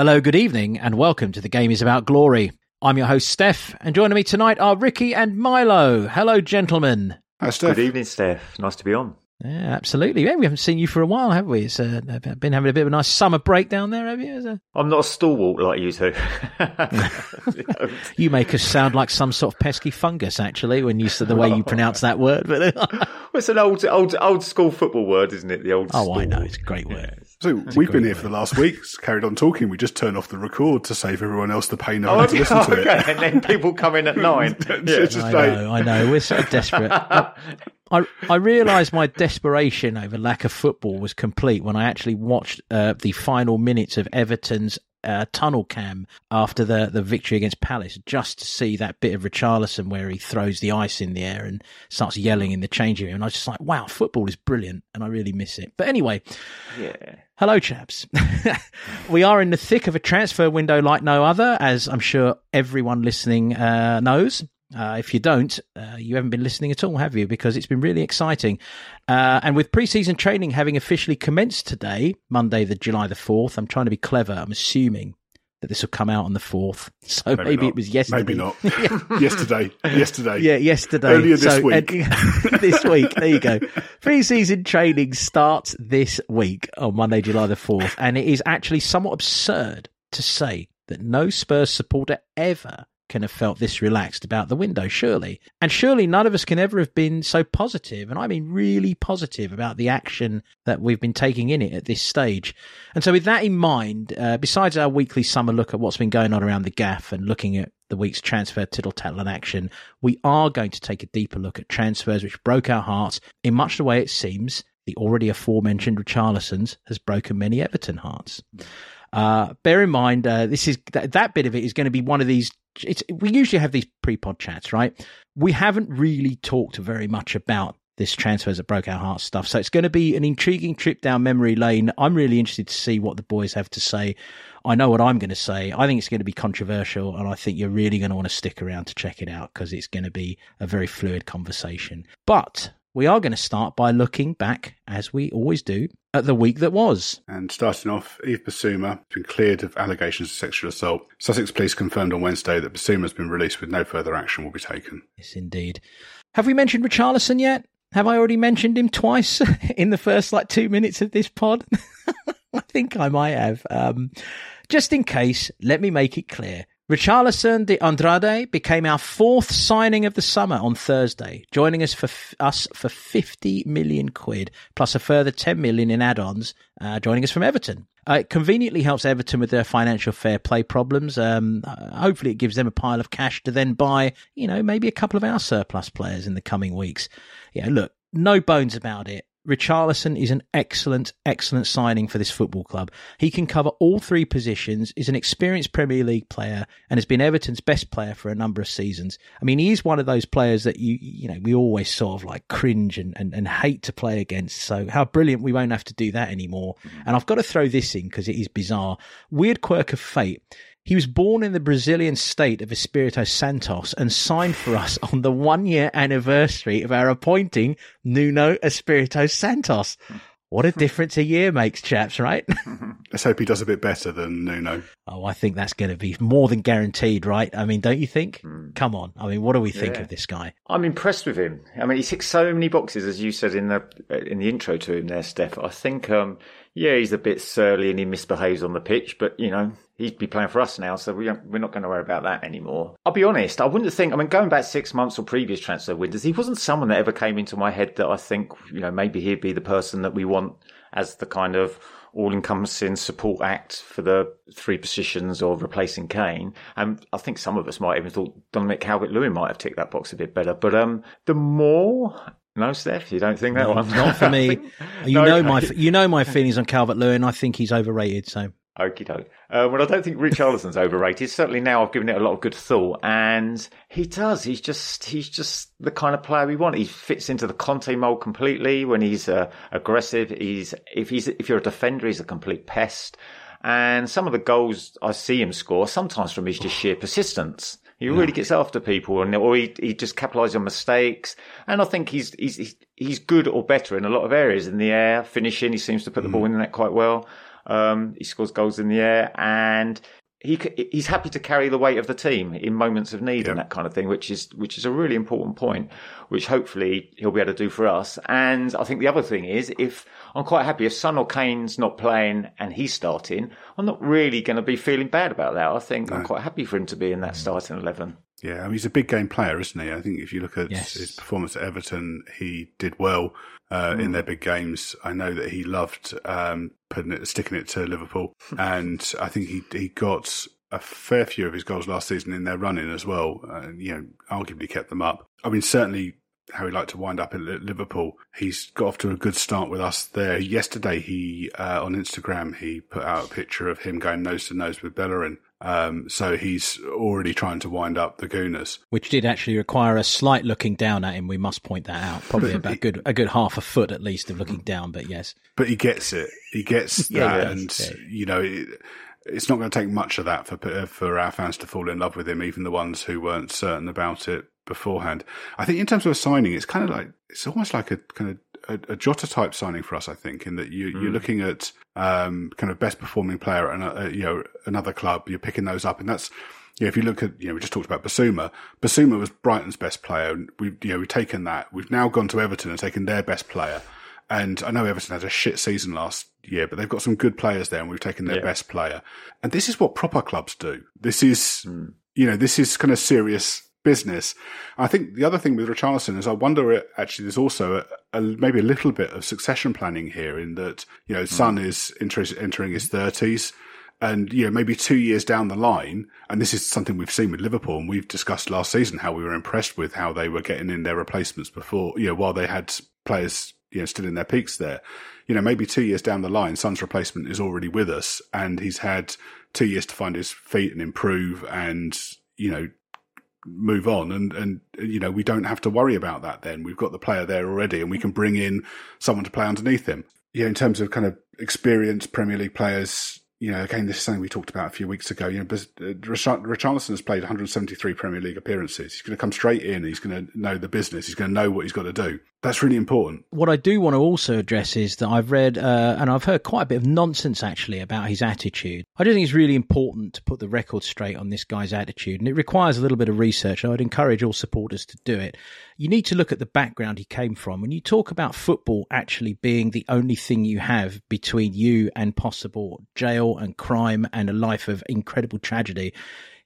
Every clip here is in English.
Hello, good evening, and welcome to The Game is About Glory. I'm your host, Steff, and joining me tonight are Ricky and Milo. Hello, gentlemen. Hi, Steff. Good evening, Steff. Nice to be on. Yeah, absolutely. Yeah, we haven't seen you for a while, have we? It's uh, been having a bit of a nice summer break down there, have you? I'm not a stalwart like you two. you make us sound like some sort of pesky fungus, actually, when you said the way you pronounce that word. But well, it's an old, old, old school football word, isn't it? The old. Oh, I know. It's a great word. Yeah. So That's we've been here word. for the last week, carried on talking. We just turned off the record to save everyone else the pain of oh, having to listen okay. to it. And then people come in at nine. yeah. I know, I know. We're so desperate. I, I realised my desperation over lack of football was complete when I actually watched uh, the final minutes of Everton's uh, tunnel cam after the, the victory against Palace just to see that bit of Richarlison where he throws the ice in the air and starts yelling in the changing room. And I was just like, wow, football is brilliant and I really miss it. But anyway, yeah. Hello, chaps. we are in the thick of a transfer window like no other, as I'm sure everyone listening uh, knows. Uh, if you don't, uh, you haven't been listening at all, have you? Because it's been really exciting. Uh, and with preseason training having officially commenced today, Monday, the July the 4th, I'm trying to be clever. I'm assuming that this will come out on the 4th. So maybe, maybe it was yesterday. Maybe not. yesterday. Yesterday. Yeah, yesterday. Earlier this so, week. this week. There you go. Preseason training starts this week on Monday, July the 4th. And it is actually somewhat absurd to say that no Spurs supporter ever can have felt this relaxed about the window, surely. And surely none of us can ever have been so positive, and I mean really positive about the action that we've been taking in it at this stage. And so, with that in mind, uh, besides our weekly summer look at what's been going on around the gaff and looking at the week's transfer tittle tattle and action, we are going to take a deeper look at transfers which broke our hearts in much the way it seems the already aforementioned Richarlison's has broken many Everton hearts. Uh, bear in mind, uh, this is th- that bit of it is going to be one of these we usually have these pre-pod chats, right? We haven't really talked very much about this transfers that broke our hearts stuff. So it's going to be an intriguing trip down memory lane. I'm really interested to see what the boys have to say. I know what I'm going to say. I think it's going to be controversial, and I think you're really going to want to stick around to check it out because it's going to be a very fluid conversation. But we are going to start by looking back, as we always do, at the week that was. And starting off, Yves Bissouma has been cleared of allegations of sexual assault. Sussex police confirmed on Wednesday that Bissouma has been released with no further action will be taken. Yes, indeed. Have we mentioned Richarlison yet? Have I already mentioned him twice in the first like two minutes of this pod? I think I might have. Um, just in case, let me make it clear. Richarlison de Andrade became our fourth signing of the summer on Thursday, joining us for f- us for 50 million quid plus a further 10 million in add-ons, uh, joining us from Everton. Uh, it conveniently helps Everton with their financial fair play problems. Um, uh, hopefully, it gives them a pile of cash to then buy, you know, maybe a couple of our surplus players in the coming weeks. Yeah, look, no bones about it. Richarlison is an excellent, excellent signing for this football club. He can cover all three positions, is an experienced Premier League player, and has been Everton's best player for a number of seasons. I mean, he is one of those players that you, you know, we always sort of like cringe and, and, and hate to play against. So how brilliant we won't have to do that anymore. And I've got to throw this in because it is bizarre. Weird quirk of fate. He was born in the Brazilian state of Espirito Santos and signed for us on the one year anniversary of our appointing Nuno Espirito Santos. What a difference a year makes, chaps, right? Let's hope he does a bit better than Nuno. Oh, I think that's going to be more than guaranteed, right? I mean, don't you think? Mm. Come on. I mean, what do we think yeah. of this guy? I'm impressed with him. I mean, he ticks so many boxes, as you said in the in the intro to him there, Steff. I think, um, yeah, he's a bit surly and he misbehaves on the pitch, but you know, he'd be playing for us now, so we we're not going to worry about that anymore. I'll be honest, I wouldn't think. I mean, going back six months or previous transfer windows, he wasn't someone that ever came into my head that I think, you know, maybe he'd be the person that we want as the kind of all-encompassing support act for the three positions of replacing Kane. And I think some of us might even thought Dominic Calvert-Lewin might have ticked that box a bit better. But um, the more no, Steff, you don't think that no, one? Not for me. you no, know my you know my feelings on Calvert Lewin. I think he's overrated. So Okie doke. Uh, well, I don't think Richarlison's overrated. Certainly now I've given it a lot of good thought, and he does. He's just he's just the kind of player we want. He fits into the Conte mold completely. When he's uh, aggressive, he's if he's if you're a defender, he's a complete pest. And some of the goals I see him score, sometimes from his just sheer persistence. He yeah. really gets after people, and or he, he just capitalises on mistakes. And I think he's he's he's good or better in a lot of areas in the air, finishing. He seems to put the mm. ball in the net quite well. Um, he scores goals in the air, and he he's happy to carry the weight of the team in moments of need yeah. and that kind of thing, which is which is a really important point, which hopefully he'll be able to do for us. And I think the other thing is, if I'm quite happy if Son or Kane's not playing and he's starting, I'm not really going to be feeling bad about that. I think no. I'm quite happy for him to be in that starting eleven. Yeah, I mean, he's a big game player, isn't he? I think if you look at yes. his performance at Everton, he did well uh, mm. in their big games. I know that he loved um, putting it, sticking it to Liverpool, and I think he he got a fair few of his goals last season in their running as well. Uh, you know, arguably kept them up. I mean, certainly how he liked to wind up at Liverpool. He's got off to a good start with us there. Yesterday, he uh, on Instagram he put out a picture of him going nose to nose with Bellerin, um, so he's already trying to wind up the Gooners, which did actually require a slight looking down at him. We must point that out. Probably about a good a good half a foot at least of looking down, but yes. But he gets it. He gets yeah, that, and yeah. you know. It, it's not going to take much of that for for our fans to fall in love with him, even the ones who weren't certain about it beforehand. I think in terms of a signing, it's kind of like it's almost like a kind of a, a Jota type signing for us. I think in that you, mm. you're looking at um, kind of best performing player at uh, you know another club, you're picking those up, and that's you know, if you look at, you know, we just talked about Bissouma. Bissouma was Brighton's best player. We've, you know, we've taken that. We've now gone to Everton and taken their best player. And I know Everton had a shit season last year, but they've got some good players there and we've taken their yeah. best player. And this is what proper clubs do. This is, mm. you know, this is kind of serious business. I think the other thing with Richarlison is I wonder actually there's also a, a, maybe a little bit of succession planning here in that, you know, Son mm. is inter- entering his thirties and, you know, maybe two years down the line, and this is something we've seen with Liverpool and we've discussed last season how we were impressed with how they were getting in their replacements before, you know, while they had players, you know, still in their peaks there. You know, maybe two years down the line, Son's replacement is already with us and he's had two years to find his feet and improve and, you know, move on. And and you know we don't have to worry about that then. We've got the player there already and we can bring in someone to play underneath him. Yeah in terms of kind of experienced premier league players you know, again, this is something we talked about a few weeks ago. You know, uh, Richarlison has played 173 Premier League appearances. He's going to come straight in. He's going to know the business. He's going to know what he's got to do. That's really important. What I do want to also address is that I've read uh, and I've heard quite a bit of nonsense actually about his attitude. I do think it's really important to put the record straight on this guy's attitude, and it requires a little bit of research. I would encourage all supporters to do it. You need to look at the background he came from. When you talk about football actually being the only thing you have between you and possible jail and crime and a life of incredible tragedy,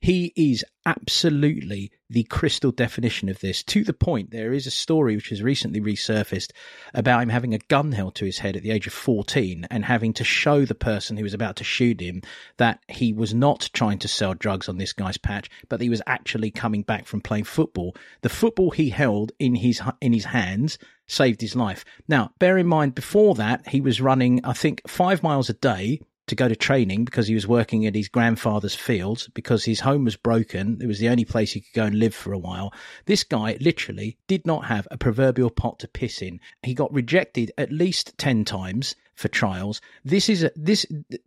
he is absolutely the crystal definition of this. To the point, there is a story which has recently resurfaced about him having a gun held to his head at the age of 14 and having to show the person who was about to shoot him that he was not trying to sell drugs on this guy's patch, but he was actually coming back from playing football. The football he held in his in his hands saved his life. Now, bear in mind, before that, he was running, I think, five miles a day to go to training because he was working at his grandfather's fields because his home was broken. It was the only place he could go and live for a while. This guy literally did not have a proverbial pot to piss in. He got rejected at least 10 times for trials. This is a, this,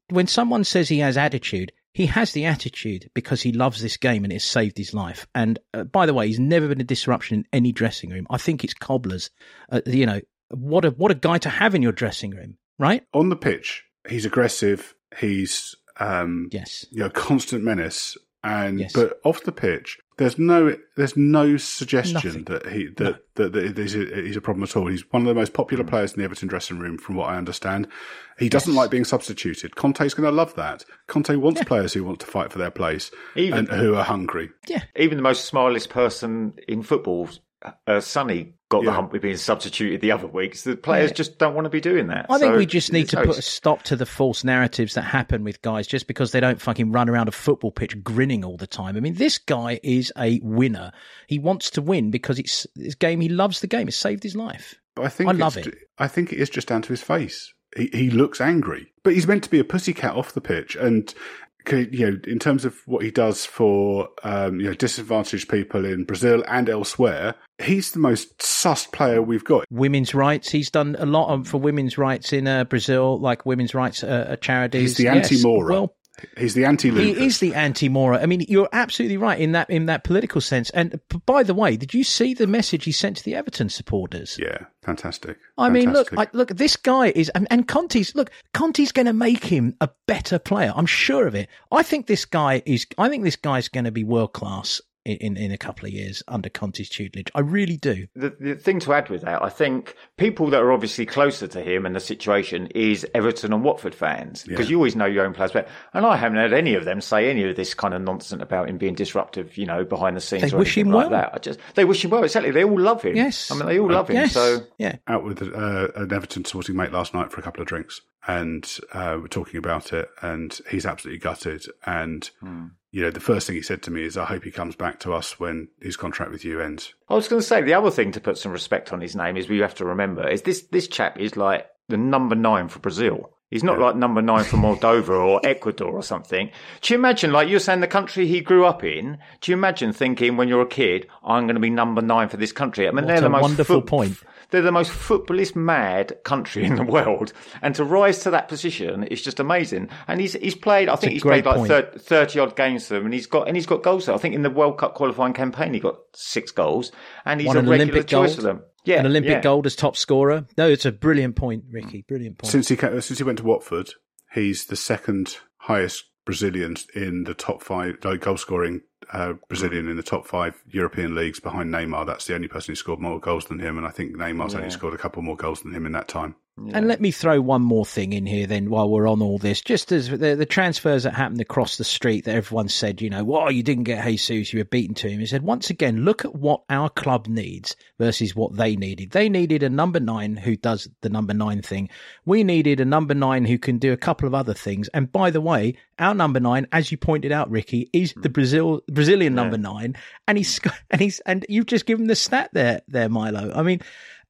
when someone says he has attitude, he has the attitude because he loves this game and it's saved his life. And uh, by the way, he's never been a disruption in any dressing room. I think it's cobblers. Uh, you know, what a, what a guy to have in your dressing room, right? On the pitch, he's aggressive. He's um, yes, you know, constant menace. And yes. but off the pitch, there's no there's no suggestion Nothing. that he that, no. that, that he's, a, he's a problem at all. He's one of the most popular mm. players in the Everton dressing room, from what I understand. He doesn't yes. like being substituted. Conte's going to love that. Conte wants yeah. players who want to fight for their place Even, and who are hungry. Yeah, even the most smilest person in football uh, Sonny got yeah. the hump with being substituted the other weeks. The players yeah. just don't want to be doing that. I so think we just need to put a stop to the false narratives that happen with guys just because they don't fucking run around a football pitch grinning all the time. I mean, this guy is a winner. He wants to win because it's his game. He loves the game. It saved his life. But I think I love it. I think it is just down to his face. He, he looks angry, but he's meant to be a pussycat off the pitch, and you know, in terms of what he does for um, you know disadvantaged people in Brazil and elsewhere, he's the most sus player we've got. Women's rights, he's done a lot for women's rights in uh, Brazil, like women's rights uh, charities. He's the anti-Moura. Well, He's the anti. He is the anti Moura. I mean, you're absolutely right in that in that political sense. And by the way, did you see the message he sent to the Everton supporters? Yeah, fantastic. I fantastic. mean, look, I, look, this guy is, and, and Conte's look, Conte's going to make him a better player. I'm sure of it. I think this guy is. I think this guy's going to be world class in, in a couple of years under Conte's tutelage. I really do. The, the thing to add with that, I think people that are obviously closer to him and the situation is Everton and Watford fans because yeah. you always know your own players better. And I haven't heard any of them say any of this kind of nonsense about him being disruptive, you know, behind the scenes. They wish him like well. That. I just they wish him well. Exactly. They all love him. Yes. I mean, they all love him. Yes. So yeah. Out with uh, an Everton supporting mate last night for a couple of drinks, and uh, we're talking about it, and he's absolutely gutted. And hmm you know, the first thing he said to me is, I hope he comes back to us when his contract with you ends. I was going to say, the other thing to put some respect on his name is we have to remember is this, this chap is like the number nine for Brazil. He's not yeah. like number nine for Moldova or Ecuador or something. Do you imagine, like you're saying, the country he grew up in? Do you imagine thinking when you're a kid, I'm going to be number nine for this country? I mean, what they're the most wonderful point. They're the most footballist mad country in the world, and to rise to that position is just amazing. And he's he's played. I think he's played like thirty odd games for them, and he's got and he's got goals. There. I think in the World Cup qualifying campaign he got six goals, and he's Won a regular Olympic choice gold. for them. Yeah, an Olympic yeah. gold as top scorer. No, it's a brilliant point, Ricky. Brilliant point. Since he since he went to Watford, he's the second highest Brazilian in the top five goal scoring uh, Brazilian in the top five European leagues behind Neymar. That's the only person who scored more goals than him, and I think Neymar's yeah. only scored a couple more goals than him in that time. Yeah. And let me throw one more thing in here then while we're on all this. Just as the, the, transfers that happened across the street that everyone said, you know, well, you didn't get Jesus, you were beaten to him. He said, once again, look at what our club needs versus what they needed. They needed a number nine who does the number nine thing. We needed a number nine who can do a couple of other things. And by the way, our number nine, as you pointed out, Ricky, is the Brazil Brazilian yeah. number nine. And he's, and he's, and you've just given the stat there, there, Milo. I mean,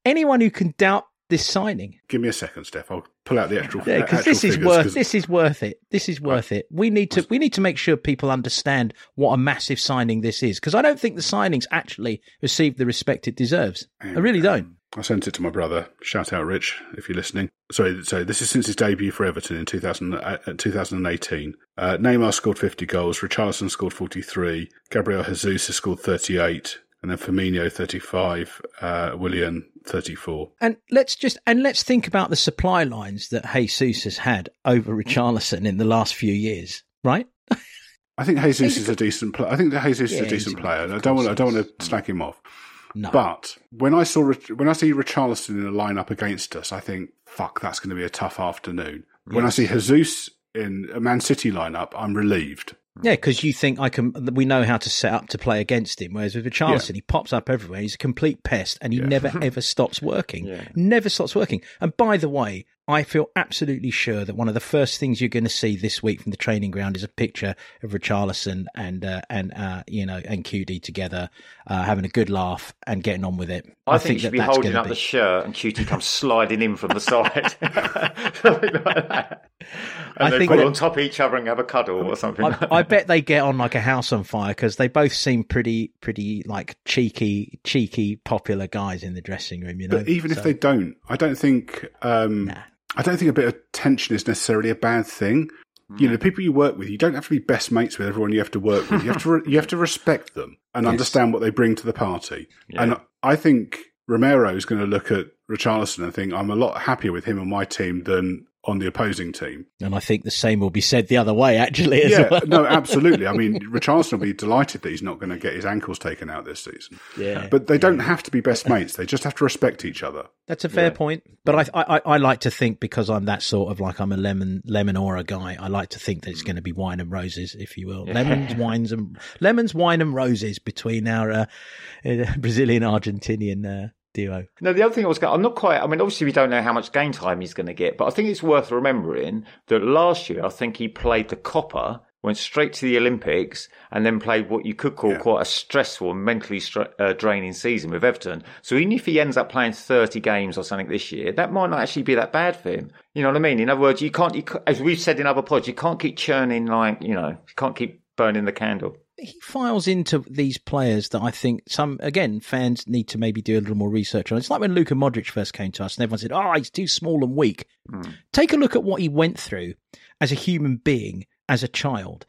anyone who can doubt this signing. Give me a second, Steff. I'll pull out the actual. Yeah, because this is worth. Cause... This is worth it. This is worth it. We need to. We need to make sure people understand what a massive signing this is. Because I don't think the signings actually received the respect it deserves. I really don't. I sent it to my brother. Shout out, Rich, if you're listening. Sorry, so this is since his debut for Everton in 2000, uh, 2018. Uh, Neymar scored 50 goals. Richarlison scored 43. Gabriel Jesus has scored 38 and then Firmino 35, uh, Willian 34. And let's just and let's think about the supply lines that Jesus has had over Richarlison in the last few years, right? I think Jesus is a decent player. I think that Jesus yeah, is a decent player. I don't want I don't want to slag him off. No. But when I saw when I see Richarlison in a lineup against us, I think fuck, that's going to be a tough afternoon. Yes. When I see Jesus in a Man City lineup, I'm relieved. Yeah, because you think I can. We know how to set up to play against him. Whereas with Richarlison, yeah. he pops up everywhere. He's a complete pest, and he yeah. never ever stops working. Yeah. Never stops working. And by the way, I feel absolutely sure that one of the first things you're going to see this week from the training ground is a picture of Richarlison and uh, and uh, you know and Cuti together uh, having a good laugh and getting on with it. I, I think, think you should be holding up be... the shirt and Cuti comes sliding in from the side, something like that. And I think put on top of each other and have a cuddle or something. I, I bet they get on like a house on fire because they both seem pretty pretty like cheeky cheeky popular guys in the dressing room. You know, but even so. if they don't, I don't think. Um, nah I don't think a bit of tension is necessarily a bad thing. Mm. You know, the people you work with, you don't have to be best mates with everyone you have to work with. You have to re- you have to respect them and yes. understand what they bring to the party. Yeah. And I think Romero is going to look at Richarlison and think I'm a lot happier with him on my team than on the opposing team. And I think the same will be said the other way, actually. yeah, well. no, absolutely. I mean, Richarlison will be delighted that he's not going to get his ankles taken out this season. Yeah, but they don't have to be best mates. They just have to respect each other. That's a fair yeah. point. But I, I, I like to think because I'm that sort of like I'm a lemon lemon or a guy. I like to think that it's going to be wine and roses, if you will, yeah. lemons, wines, and lemons, wine and roses between our uh, Brazilian Argentinian. Uh, duo. No, the other thing I was going, I'm not quite, I mean, obviously we don't know how much game time he's going to get, but I think it's worth remembering that last year I think he played the Copa went straight to the Olympics, and then played what you could call yeah. quite a stressful and mentally stra- uh, draining season with Everton. So even if he ends up playing 30 games or something this year, that might not actually be that bad for him. You know what I mean? In other words, you can't, you, as we've said in other pods, you can't keep churning like, you know, you can't keep burning the candle he files into these players that I think some again fans need to maybe do a little more research on. It's like when Luka Modric first came to us, and everyone said, "Oh, he's too small and weak." Mm. Take a look at what he went through as a human being as a child.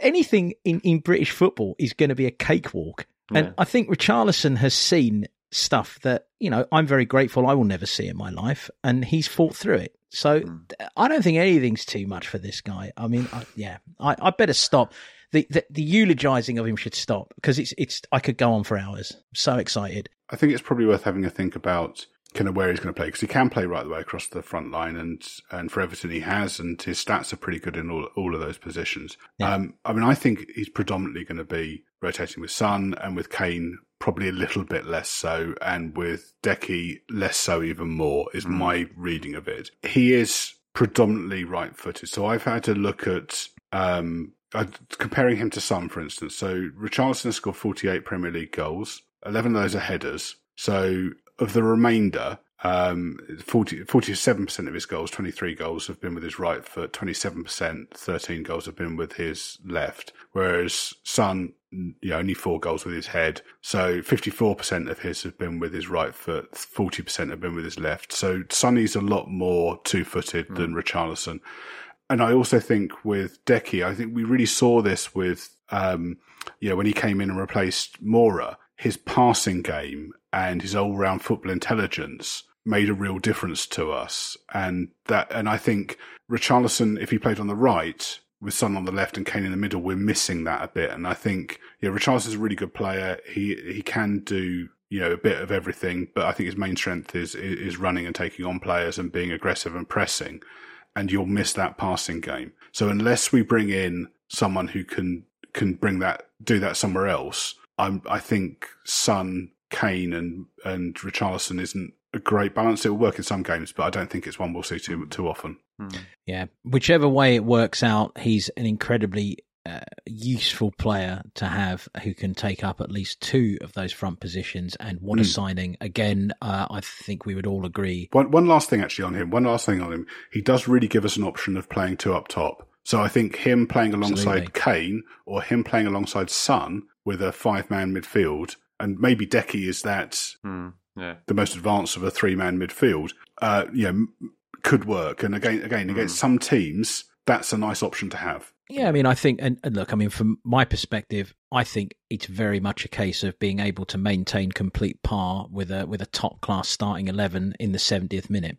Anything in, in British football is going to be a cakewalk. Yeah. And I think Richarlison has seen stuff that, you know, I'm very grateful I will never see in my life. And he's fought through it. So mm. I don't think anything's too much for this guy. I mean, I, yeah, I, I better stop. The, the, the eulogizing of him should stop because it's it's I could go on for hours. I'm so excited. I think it's probably worth having a think about kind of where he's going to play because he can play right the way across the front line, and and for Everton he has, and his stats are pretty good in all all of those positions. Yeah. Um, I mean, I think he's predominantly going to be rotating with Son and with Kane, probably a little bit less so, and with Deki less so even more. Is mm. my reading of it. He is predominantly right footed, so I've had to look at. Um, uh, comparing him to Son, for instance. So Richarlison has scored 48 Premier League goals. 11 of those are headers. So of the remainder, um, 40, 47% of his goals, 23 goals have been with his right foot, 27%, 13 goals have been with his left, whereas Son, you know, only four goals with his head. So 54% of his have been with his right foot, 40% have been with his left. So Sonny's a lot more two footed mm. than Richarlison. And I also think with Deki, I think we really saw this with, um, you know, when he came in and replaced Moura, his passing game and his all round football intelligence made a real difference to us. And that, and I think Richarlison, if he played on the right with Son on the left and Kane in the middle, we're missing that a bit. And I think, yeah, Richarlison's a really good player. He, he can do, you know, a bit of everything, but I think his main strength is, is running and taking on players and being aggressive and pressing. And you'll miss that passing game. So unless we bring in someone who can, can bring that, do that somewhere else, I'm, I think Son, Kane, and and Richarlison isn't a great balance. It will work in some games, but I don't think it's one we'll see too too often. Hmm. Yeah, whichever way it works out, he's an incredibly uh, useful player to have who can take up at least two of those front positions. And what mm. a hmm. signing! Again, uh, I think we would all agree. One, one last thing actually on him. One last thing on him. He does really give us an option of playing two up top. So I think him playing alongside Absolutely. Kane or him playing alongside Son with a five man midfield, and maybe Deki is that mm, yeah. the most advanced of a three man midfield, uh, you know, could work. And again, again, against mm. some teams, that's a nice option to have. Yeah, I mean, I think, and, and, look, I mean, from my perspective, I think it's very much a case of being able to maintain complete par with a with a top class starting eleven in the seventieth minute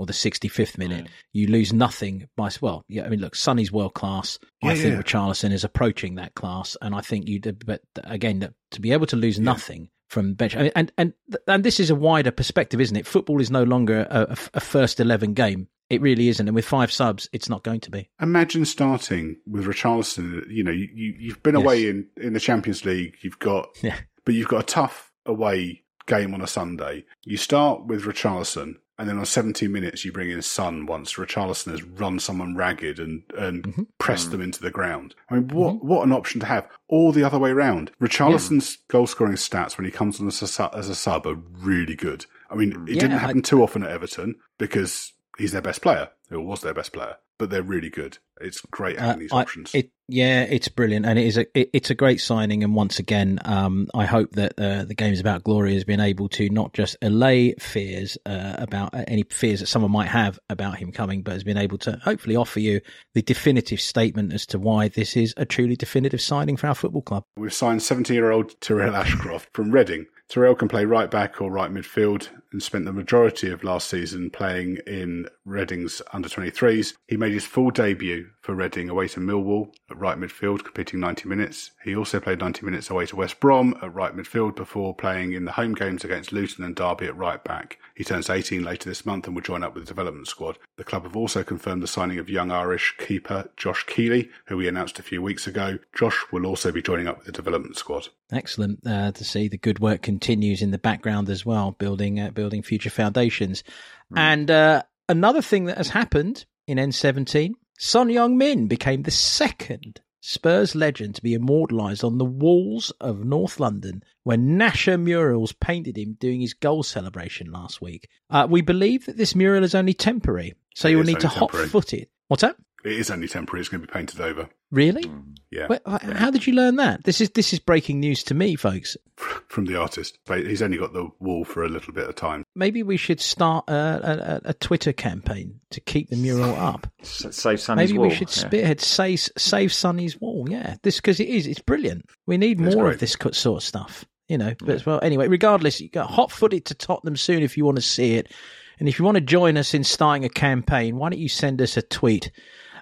or the 65th minute, yeah. you lose nothing by well. Yeah, I mean, look, Sonny's world class. Yeah, I think yeah. Richarlison is approaching that class, and I think you. But again, to be able to lose nothing from bench, I mean, and and and this is a wider perspective, isn't it? Football is no longer a, a first eleven game. It really isn't, and with five subs, it's not going to be. Imagine starting with Richarlison. You know, you, you have been yes. away in in the Champions League. You've got, yeah. but you've got a tough away game on a Sunday. You start with Richarlison and then on 17 minutes you bring in Son once Richarlison has run someone ragged and, and mm-hmm. pressed mm them into the ground. I mean, what mm-hmm. what an option to have. All the other way around. Richarlison's yeah. goal scoring stats when he comes on as a, as a sub are really good. I mean, it yeah, didn't happen I... too often at Everton because he's their best player, or was their best player but they're really good. It's great having uh, these I, options. It, yeah, it's brilliant, and it is a it, it's a great signing. And once again, um, I hope that uh, the games about glory has been able to not just allay fears uh, about uh, any fears that someone might have about him coming, but has been able to hopefully offer you the definitive statement as to why this is a truly definitive signing for our football club. We've signed 17 year old Tyrell Ashcroft from Reading. Tyrell can play right back or right midfield and spent the majority of last season playing in Reading's under 23s. He made his full debut for Reading away to Millwall at right midfield, competing 90 minutes. He also played 90 minutes away to West Brom at right midfield before playing in the home games against Luton and Derby at right back. He turns 18 later this month and will join up with the development squad. The club have also confirmed the signing of young Irish keeper Josh Keeley, who we announced a few weeks ago. Josh will also be joining up with the development squad. Excellent uh, to see the good work continues in the background as well, building uh, building future foundations. Mm. And uh, another thing that has happened in N17, Son Heung-min became the second Spurs legend to be immortalised on the walls of North London when Nasher Murals painted him doing his goal celebration last week. Uh, we believe that this mural is only temporary, so it you'll need to hot foot it. What's that? It is only temporary. It's going to be painted over. Really? Mm, yeah. Wait, how did you learn that? This is this is breaking news to me, folks. From the artist, he's only got the wall for a little bit of time. Maybe we should start a, a, a Twitter campaign to keep the mural up. Save Sonny's Maybe wall. Maybe we should spearhead yeah. save save Sonny's wall. Yeah, this because it is. It's brilliant. We need it's more great. of this sort of stuff. You know. But yeah. well, anyway, regardless, you got hot footed to Tottenham soon if you want to see it. And if you want to join us in starting a campaign, why don't you send us a tweet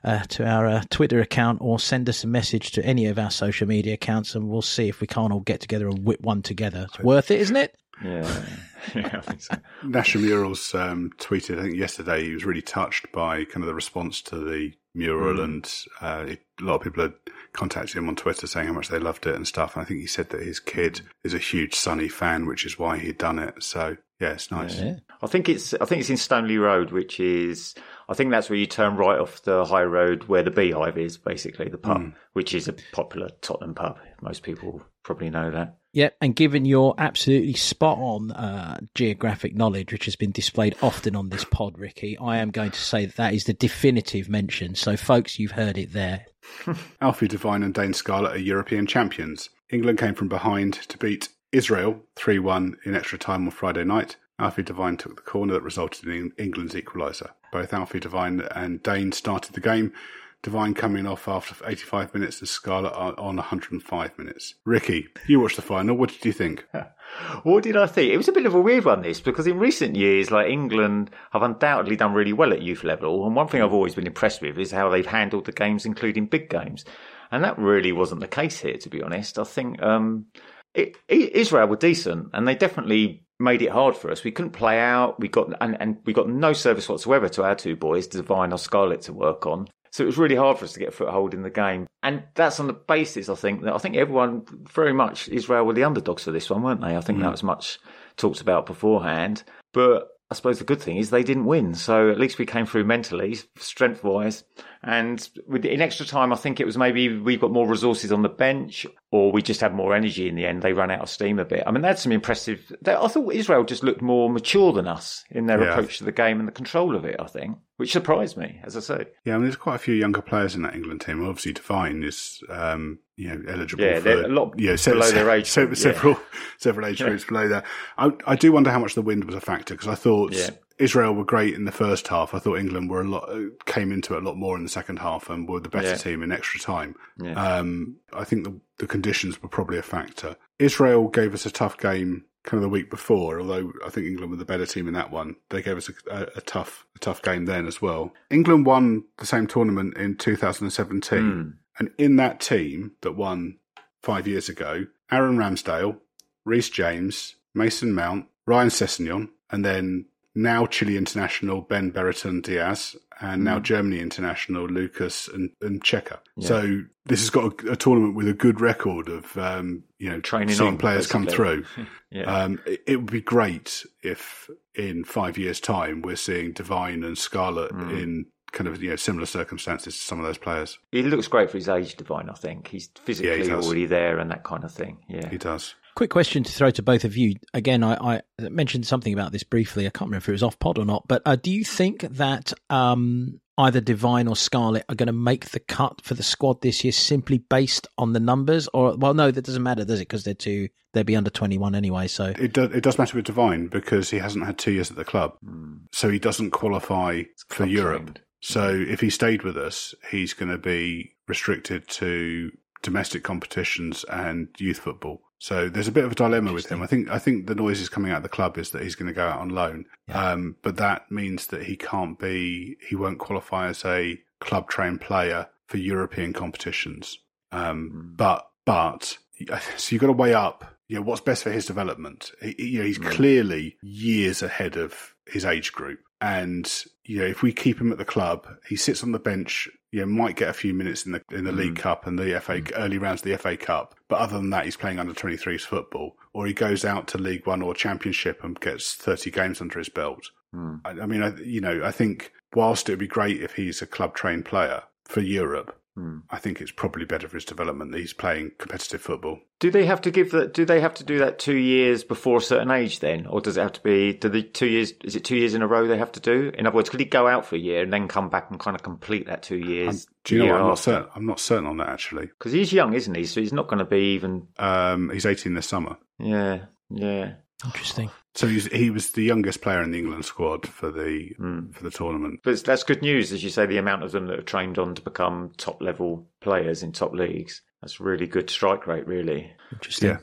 uh, to our uh, Twitter account or send us a message to any of our social media accounts, and we'll see if we can't all get together and whip one together. It's worth it, isn't it? Yeah, yeah, I think so. Nasher Murals um, tweeted, I think yesterday, he was really touched by kind of the response to the mural, mm. and uh, a lot of people had contacted him on Twitter saying how much they loved it and stuff. And I think he said that his kid is a huge Sonny fan, which is why he'd done it. So yeah, it's nice. Yeah. I think it's I think it's in Stanley Road, which is I think that's where you turn right off the high road where the Beehive is, basically the pub, mm. which is a popular Tottenham pub. Most people probably know that. Yep, and given your absolutely spot on uh, geographic knowledge, which has been displayed often on this pod, Ricky, I am going to say that that is the definitive mention. So, folks, you've heard it there. Alfie Devine and Dane Scarlett are European champions. England came from behind to beat Israel 3 1 in extra time on Friday night. Alfie Devine took the corner that resulted in England's equaliser. Both Alfie Devine and Dane started the game. Devine coming off after 85 minutes and Scarlett on 105 minutes. Ricky, you watched the final. What did you think? what did I think? It was a bit of a weird one, this, because in recent years, like England have undoubtedly done really well at youth level. And one thing I've always been impressed with is how they've handled the games, including big games. And that really wasn't the case here, to be honest. I think um, it, Israel were decent, and they definitely made it hard for us. We couldn't play out. We got and, and we got no service whatsoever to our two boys, Devine or Scarlett, to work on. So it was really hard for us to get a foothold in the game. And that's on the basis, I think, that I think everyone very much Israel were the underdogs for this one, weren't they? I think mm. that was much talked about beforehand. But I suppose the good thing is they didn't win. So at least we came through mentally, strength wise. And with, in extra time, I think it was maybe we've got more resources on the bench or we just had more energy in the end. They ran out of steam a bit. I mean, they had some impressive. They, I thought Israel just looked more mature than us in their yeah. approach to the game and the control of it. I think, which surprised me, as I say. Yeah, I mean, there's quite a few younger players in that England team. Obviously, Devine is, um, you know, eligible. Yeah, for, a lot yeah, below se- their age. Se- several, yeah. several age groups below that. I, I do wonder how much the wind was a factor because I thought yeah. Israel were great in the first half. I thought England were a lot came into it a lot more in the second half and were the better yeah. team in extra time. Yeah. Um, I think the, the conditions were probably a factor. Israel gave us a tough game kind of the week before, although I think England were the better team in that one. They gave us a, a, a tough a tough game then as well. England won the same tournament in 2017, mm. and in that team that won five years ago, Aaron Ramsdale, Reece James, Mason Mount, Ryan Sessegnon, and then now Chile international Ben Brereton Diaz, and now mm. Germany international Lucas and, and Cheika. Yeah. So this has got a, a, tournament with a good record of um, you know training seeing on, players basically. come through. yeah. um, it, it, would be great if in five years' time we're seeing Devine and Scarlett mm. in kind of you know similar circumstances to some of those players. He looks great for his age, Devine. I think he's physically yeah, he already there and that kind of thing. Yeah, he does. Quick question to throw to both of you. Again, I, I mentioned something about this briefly. I can't remember if it was off pod or not, but uh, do you think that um, either Devine or Scarlett are going to make the cut for the squad this year simply based on the numbers? Or well, no, that doesn't matter, does it? Because they're too they'd be under twenty one anyway. So it does it does matter with Devine because he hasn't had two years at the club, so he doesn't qualify for Europe. So if he stayed with us, he's going to be restricted to domestic competitions and youth football. So there's a bit of a dilemma with him. I think I think the noise is coming out of the club is that he's going to go out on loan, yeah. um, but that means that he can't be he won't qualify as a club trained player for European competitions. Um, mm. But but so you've got to weigh up you know what's best for his development. He, you know, he's mm. clearly years ahead of his age group, and you know if we keep him at the club, he sits on the bench you know, might get a few minutes in the in the mm. League Cup and the FA mm. early rounds of the FA Cup, but other than that, he's playing under 23s football, or he goes out to League One or Championship and gets 30 games under his belt. Mm. I, I, mean, I, you know, I think whilst it would be great if he's a club trained player for Europe, Hmm. I think it's probably better for his development that he's playing competitive football. Do they have to give that? Do they have to do that two years before a certain age then, or does it have to be? Do the two years? Is it two years in a row they have to do? In other words, could he go out for a year and then come back and kind of complete that two years? I'm, do you know? What, I'm not certain. I'm not certain on that actually because he's young, isn't he? So he's not going to be even. Um, he's 18 this summer. Yeah, yeah. Interesting. So he was the youngest player in the England squad for the mm. for the tournament. But that's good news, as you say. The amount of them that have trained on to become top level players in top leagues. That's really good strike rate, really. Interesting. Yeah.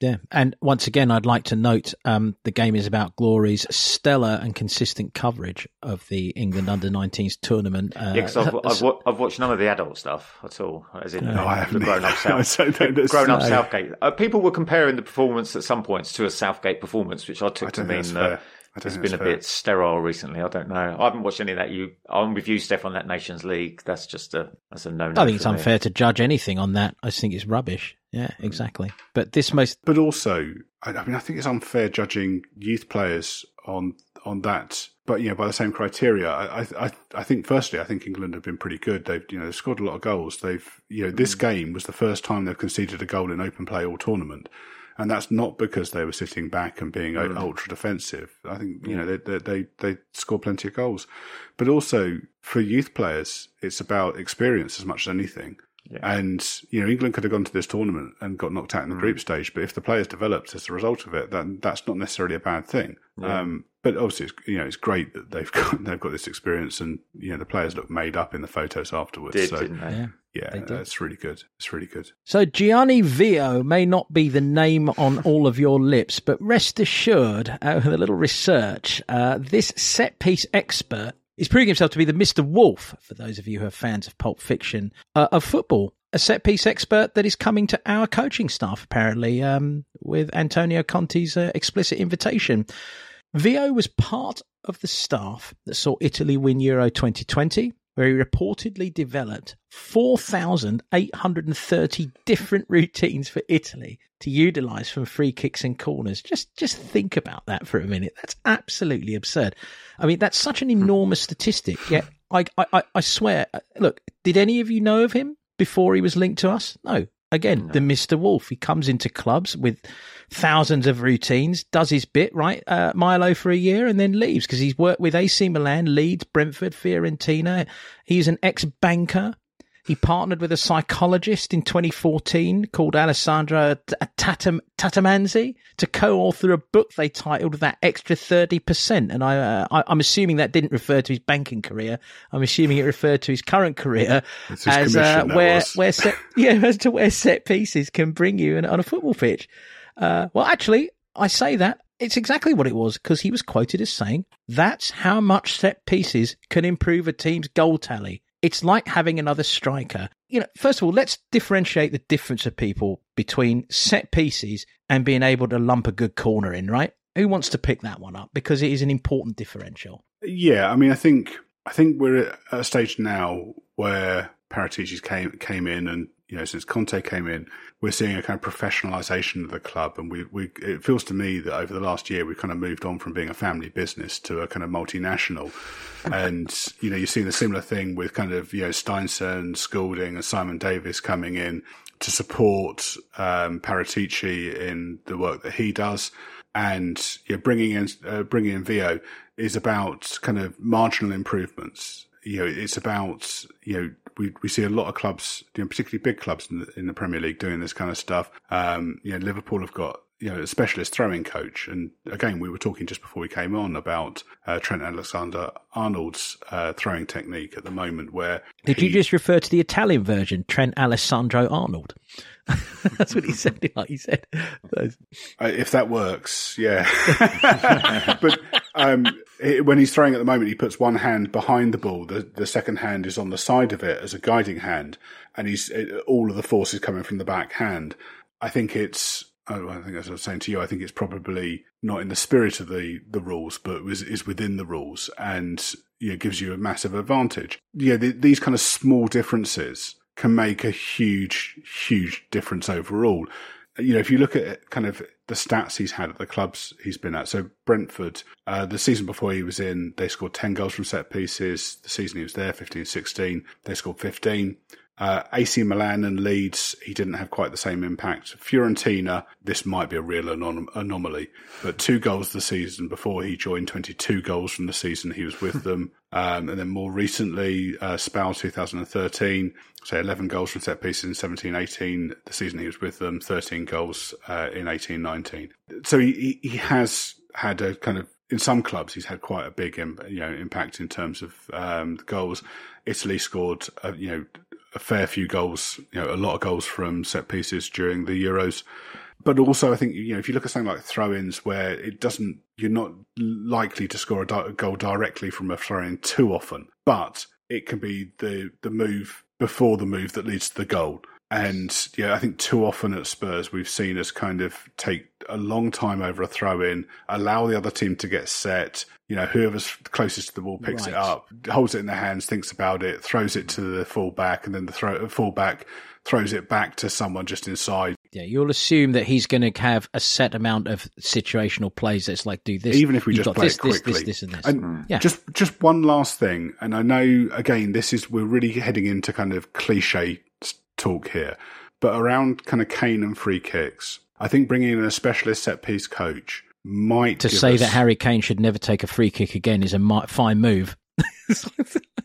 Yeah, and once again, I'd like to note um, the game is about Glory's stellar and consistent coverage of the England under 19s tournament. Uh, yeah, because I've, I've, I've, watched none of the adult stuff at all, as in no, uh, the grown up South, grown up Southgate. Uh, people were comparing the performance at some points to a Southgate performance, which I took I to mean uh, it's been a fair. bit sterile recently. I don't know. I haven't watched any of that. You, I'm with you, Steff, on that Nations League. That's just a that's a no. I think it's me. unfair to judge anything on that. I think it's rubbish. Yeah, exactly. But this most, but also, I, I mean, I think it's unfair judging youth players on on that. But you know, by the same criteria, I, I, I think firstly, I think England have been pretty good. They've, you know, they've scored a lot of goals. They've, you know, this mm. game was the first time they've conceded a goal in open play all tournament and that's not because they were sitting back and being mm. ultra defensive. I think you know they, they they they score plenty of goals, but also for youth players, it's about experience as much as anything. Yeah. And you know, England could have gone to this tournament and got knocked out in the mm. group stage, but if the players developed as a result of it, then that's not necessarily a bad thing. Yeah. Um, but obviously, it's, you know, it's great that they've got they've got this experience, and you know, the players look made up in the photos afterwards. Did, so, didn't they? Yeah. Yeah, that's really good. It's really good. So Gianni Vio may not be the name on all of your lips, but rest assured, uh, with a little research, uh, this set piece expert is proving himself to be the Mr. Wolf, for those of you who are fans of Pulp Fiction, uh, of football. A set piece expert that is coming to our coaching staff, apparently, um, with Antonio Conte's uh, explicit invitation. Vio was part of the staff that saw Italy win Euro 2020 where he reportedly developed 4,830 different routines for Italy to utilize from free kicks and corners. Just, just think about that for a minute. That's absolutely absurd. I mean, that's such an enormous statistic. Yet, I, I, I swear, uh, look, did any of you know of him before he was linked to us? No. Again, no. the Mr. Wolf. He comes into clubs with thousands of routines, does his bit, right? Uh, Milo for a year and then leaves because he's worked with AC Milan, Leeds, Brentford, Fiorentina. He's an ex banker. He partnered with a psychologist in 2014 called Alessandra Tatam- Tatamanzi to co-author a book they titled "That Extra 30%." And I, uh, I, am assuming that didn't refer to his banking career. I'm assuming it referred to his current career as uh, where where set yeah as to where set pieces can bring you on a football pitch. Uh, well, actually, I say that it's exactly what it was because he was quoted as saying, That's how much set pieces can improve a team's goal tally. It's like having another striker. You know, first of all, let's differentiate the difference of people between set pieces and being able to lump a good corner in, right? Who wants to pick that one up? Because it is an important differential. Yeah, I mean, I think I think we're at a stage now where Paratici came came in and you know, since Conte came in, we're seeing a kind of professionalization of the club. And we, we, it feels to me that over the last year, we've kind of moved on from being a family business to a kind of multinational. and, you know, you're seeing a similar thing with kind of, you know, Steinsson, Spalding and Simon Davis coming in to support, um, Paratici in the work that he does. And, you know, bringing in, uh, bringing in Vio is about kind of marginal improvements you know, it's about, you know, we, we see a lot of clubs, you know, particularly big clubs in the, in the Premier League doing this kind of stuff. Um, you know, Liverpool have got, you know, a specialist throwing coach. And again, we were talking just before we came on about uh, Trent Alexander Arnold's uh, throwing technique at the moment where. Did he, you just refer to the Italian version, Trent Alessandro Arnold? That's what he said. Like he said, uh, if that works, yeah. but um, when he's throwing at the moment, he puts one hand behind the ball. The the second hand is on the side of it as a guiding hand, and he's all of the force is coming from the back hand. I think it's. I think as I was saying to you, I think it's probably not in the spirit of the, the rules, but is, is within the rules and you know, gives you a massive advantage. Yeah, the, these kind of small differences can make a huge, huge difference overall. You know, if you look at kind of the stats he's had at the clubs he's been at. So Brentford, uh, the season before he was in, they scored 10 goals from set pieces. The season he was there, 15 16, they scored 15. Uh, AC Milan and Leeds, he didn't have quite the same impact. Fiorentina, this might be a real anom- anomaly, but two goals the season before he joined, 22 goals from the season he was with them. Um, and then more recently, uh, Spal 2013, so 11 goals from set pieces in 17 18, the season he was with them, 13 goals uh, in 18 19. So he, he has had a kind of in some clubs he's had quite a big you know impact in terms of um, the goals. Italy scored uh, you know a fair few goals, you know a lot of goals from set pieces during the Euros. But also, I think you know if you look at something like throw-ins, where it doesn't, you're not likely to score a, di- goal directly from a throw-in too often, but it can be the the move before the move that leads to the goal. And yeah, I think too often at Spurs we've seen us kind of take a long time over a throw in, allow the other team to get set. You know, whoever's closest to the ball picks right. it up, holds it in their hands, thinks about it, throws it to the fullback, and then the throw fullback throws it back to someone just inside. Yeah, you'll assume that he's going to have a set amount of situational plays that's like do this. Even if we just play this, it quickly, this, this, this, and this. And mm. yeah. just just one last thing, and I know again this is we're really heading into kind of cliche talk here, but around kind of Kane and free kicks, I think bringing in a specialist set piece coach might to say us, that Harry Kane should never take a free kick again is a fine move.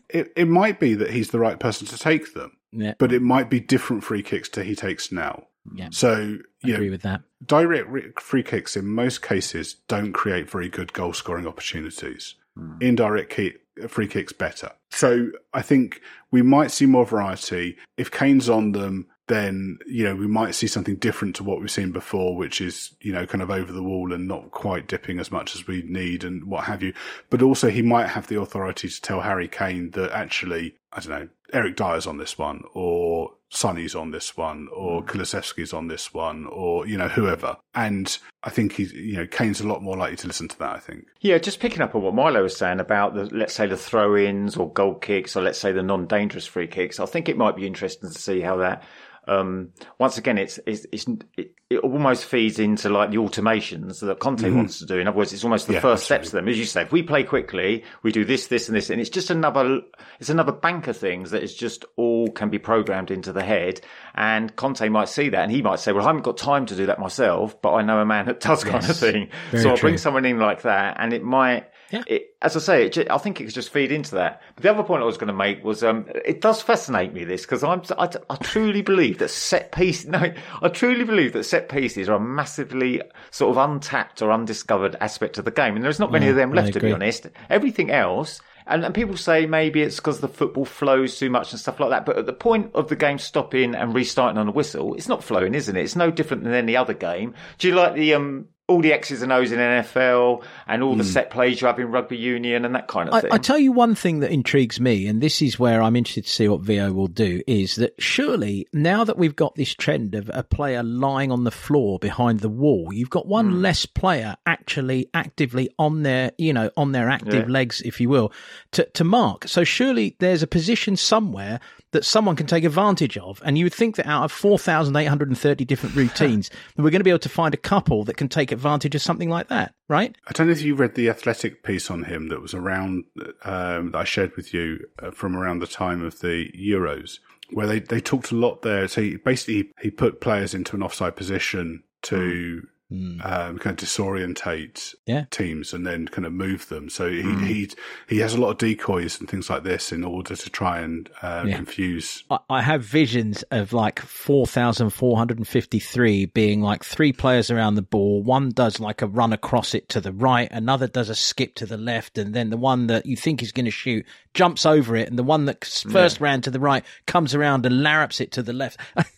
it, it might be that he's the right person to take them, yeah. but it might be different free kicks to he takes now. Yeah. So you agree know, with that. Direct free kicks in most cases don't create very good goal scoring opportunities. Mm. Indirect key, free kicks better. So I think we might see more variety. If Kane's on them, then, you know, we might see something different to what we've seen before, which is, you know, kind of over the wall and not quite dipping as much as we need and what have you. But also he might have the authority to tell Harry Kane that actually, I don't know, Eric Dier's on this one or Sonny's on this one, or mm. Kulusevski's on this one, or you know whoever. And I think he's you know Kane's a lot more likely to listen to that. I think. Yeah, just picking up on what Milo was saying about the let's say the throw-ins or goal kicks, or let's say the non-dangerous free kicks. I think it might be interesting to see how that um, once again, it's, it's, it's it, it, almost feeds into like the automations that Conte mm-hmm. wants to do. In other words, it's almost the yeah, first steps to them. As you say, if we play quickly, we do this, this, and this, and it's just another, it's another bank of things that is just all can be programmed into the head. And Conte might see that, and he might say, "Well, I haven't got time to do that myself, but I know a man that does," yes, kind of thing. So I'll bring someone in like that, and it might yeah. It, as I say, just, I think it could just feed into that. But the other point I was going to make was, um, it does fascinate me this because I'm, I, I, truly believe that set pieces, no, I truly believe that set pieces are a massively sort of untapped or undiscovered aspect of the game. And there's not many yeah, of them left, to be honest. Everything else, and, and people say maybe it's because the football flows too much and stuff like that. But at the point of the game stopping and restarting on a whistle, it's not flowing, isn't it? It's no different than any other game. Do you like the um all the X's and O's in NFL and all the mm. set plays you have in rugby union and that kind of I, thing. I tell you one thing that intrigues me, and this is where I'm interested to see what Vio will do, is that surely now that we've got this trend of a player lying on the floor behind the wall, you've got one mm. less player actually actively on their, you know, on their active yeah. legs, if you will, to, to mark. So surely there's a position somewhere that someone can take advantage of. And you would think that out of 4,830 different routines, we're going to be able to find a couple that can take advantage of something like that, right? I don't know if you read the athletic piece on him that was around, um, that I shared with you uh, from around the time of the Euros, where they, they talked a lot there. So he, basically, he put players into an offside position to mm um, kind of disorientate yeah. teams and then kind of move them. So he, mm. he he has a lot of decoys and things like this in order to try and uh, yeah. confuse. I have visions of like four thousand four hundred and fifty three being like three players around the ball. One does like a run across it to the right, another does a skip to the left, and then the one that you think is going to shoot jumps over it, and the one that first yeah. ran to the right comes around and larrups it to the left.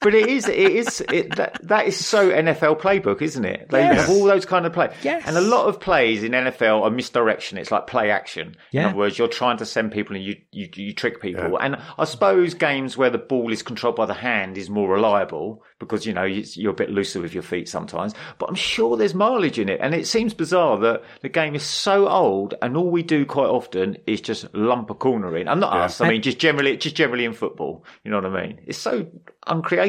but it is, it is, it, that, that is so NFL playbook, isn't it? They yes. have all those kind of plays. Yes. And a lot of plays in NFL are misdirection. It's like play action. Yeah. In other words, you're trying to send people and you, you, you trick people. Yeah. And I suppose games where the ball is controlled by the hand is more reliable because, you know, you're a bit looser with your feet sometimes. But I'm sure there's mileage in it. And it seems bizarre that the game is so old and all we do quite often is just lump a corner in. And not yeah. us. I mean, just generally, just generally in football. You know what I mean? It's so uncreative.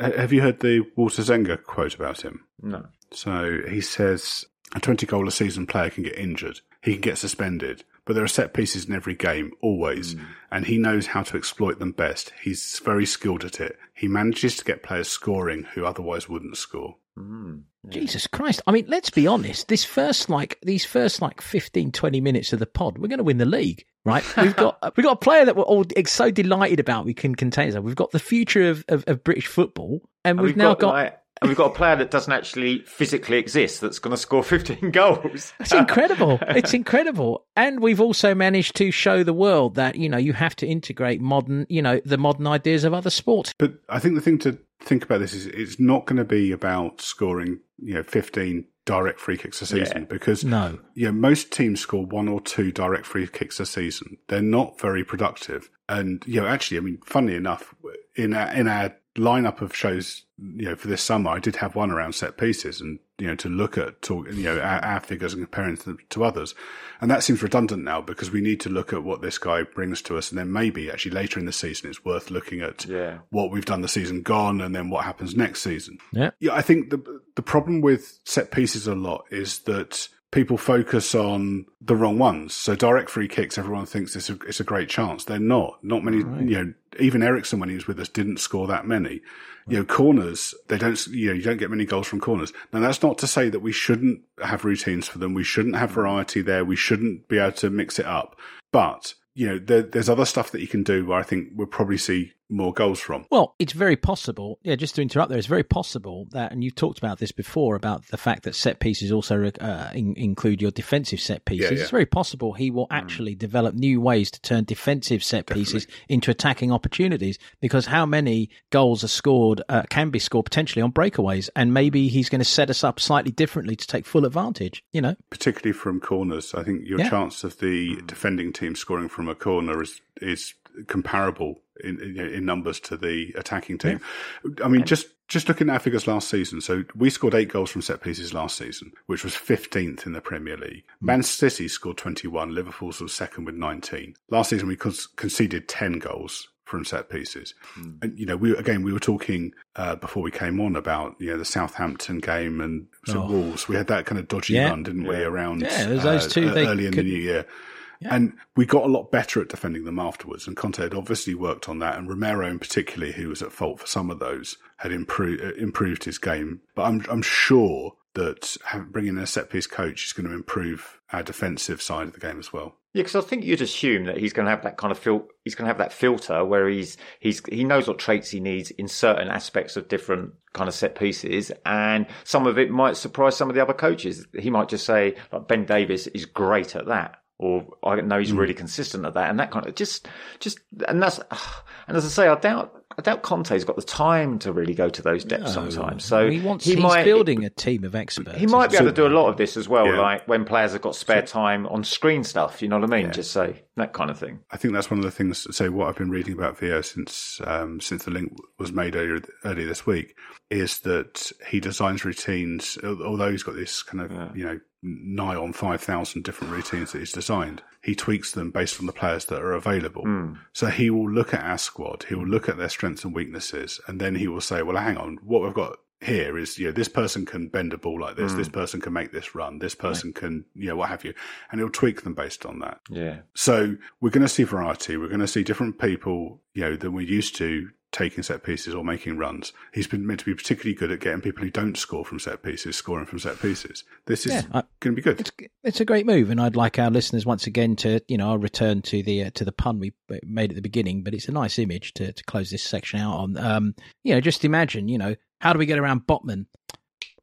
Have you heard the Walter Zenga quote about him? No. So he says a 20 goal a season player can get injured. He can get suspended, but there are set pieces in every game, always, mm. and he knows how to exploit them best. He's very skilled at it. He manages to get players scoring who otherwise wouldn't score. Mm. Jesus Christ. I mean, let's be honest. This first, like, these first, like, 15, 20 minutes of the pod, we're going to win the league, right? We've got, we've got a player that we're all so delighted about. We can contain. We've got the future of, of, of British football and, and we've, we've, now got, got like, and we've got a player that doesn't actually physically exist that's going to score 15 goals. It's incredible. It's incredible. And we've also managed to show the world that, you know, you have to integrate modern, you know, the modern ideas of other sports. But I think the thing to think about this is it's not going to be about scoring, you know, 15 direct free kicks a season yeah. because no, you know, most teams score one or two direct free kicks a season. They're not very productive. And, you know, actually, I mean, funnily enough, in our, in our lineup of shows, you know, for this summer, I did have one around set pieces and, you know, to look at, talk, you know, our, our figures and comparing them to others. And that seems redundant now because we need to look at what this guy brings to us. And then maybe actually later in the season, it's worth looking at yeah. what we've done the season gone and then what happens next season. Yeah. Yeah. I think the, the problem with set pieces a lot is that people focus on the wrong ones. So direct free kicks, everyone thinks it's a, it's a great chance. They're not. Not many, right. you know, even Eriksen when he was with us didn't score that many. You know, corners, they don't, you know, you don't get many goals from corners. Now that's not to say that we shouldn't have routines for them. We shouldn't have variety there. We shouldn't be able to mix it up. But you know, there, there's other stuff that you can do where I think we'll probably see more goals from. Well, it's very possible. Yeah, just to interrupt there, it's very possible that, and you've talked about this before about the fact that set pieces also uh, in, include your defensive set pieces. Yeah, yeah. It's very possible he will mm. actually mm. develop new ways to turn defensive set Definitely. pieces into attacking opportunities. Because how many goals are scored uh, can be scored potentially on breakaways, and maybe he's going to set us up slightly differently to take full advantage. You know, particularly from corners. I think your yeah. chance of the mm. defending team scoring from a corner is is comparable in, in, in numbers to the attacking team. Yeah. I mean, just just looking at our figures last season, so we scored eight goals from set pieces last season, which was 15th in the Premier League. Mm. Man City scored 21, Liverpool's was second with 19. Last season, we conceded 10 goals from set pieces. Mm. And, you know, we again, we were talking uh, before we came on about, you know, the Southampton game and oh. Wolves. We had that kind of dodgy yeah. run, didn't yeah. we, around yeah, those two, uh, early in could... the new year. Yeah. And we got a lot better at defending them afterwards. And Conte had obviously worked on that. And Romero, in particular, who was at fault for some of those, had improved uh, improved his game. But I'm I'm sure that bringing in a set piece coach is going to improve our defensive side of the game as well. Yeah, because I think you'd assume that he's going to have that kind of fil- he's going to have that filter where he's he's he knows what traits he needs in certain aspects of different kind of set pieces, and some of it might surprise some of the other coaches. He might just say, like Ben Davies is great at that, or I know he's mm. really consistent at that, and that kind of just, just, and that's, and as I say, I doubt, I doubt Conte's got the time to really go to those depths no. sometimes. So he wants, he he's might, building a team of experts. He might be able to do a lot of this as well, yeah. like when players have got spare time on screen stuff. You know what I mean? Yeah. Just say that kind of thing. I think that's one of the things. Say what I've been reading about Vio since um, since the link was made earlier earlier this week is that he designs routines. Although he's got this kind of yeah. you know nigh on 5,000 different routines that he's designed. He tweaks them based on the players that are available. Mm. So he will look at our squad, he will look at their strengths and weaknesses, and then he will say, well, hang on, what we've got here is, you know, this person can bend a ball like this, mm. this person can make this run, this person right. can, you know, what have you. And he'll tweak them based on that. Yeah. So we're going to see variety. We're going to see different people, you know, than we're used to taking set pieces or making runs. He's been meant to be particularly good at getting people who don't score from set pieces scoring from set pieces. This is yeah, going to be good. It's, it's, a great move, and I'd like our listeners once again to you know I'll return to the uh, to the pun we made at the beginning, but it's a nice image to to close this section out on. Um, you know, just imagine, you know, how do we get around Botman?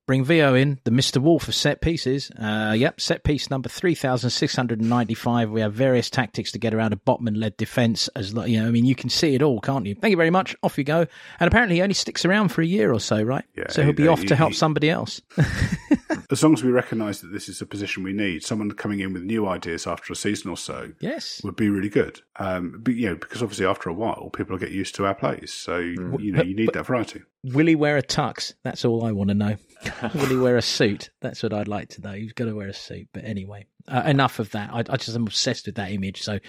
Bring Vio in, the Mr. Wolf of set pieces. Uh, yep, set piece number 3,695. We have various tactics to get around a Botman led defense. As you know, I mean, you can see it all, can't you? Thank you very much. Off you go. And apparently, he only sticks around for a year or so, right? Yeah, so he'll be off to help somebody else. as long as we recognise that this is a position we need, someone coming in with new ideas after a season or so, yes, would be really good. Um, but you know, because obviously after a while, people will get used to our plays, so mm. you know, but, you need that variety. Will he wear a tux? That's all I want to know. will he wear a suit? That's what I'd like to know. He's got to wear a suit. But anyway, uh, enough of that. I, I, just am obsessed with that image. So,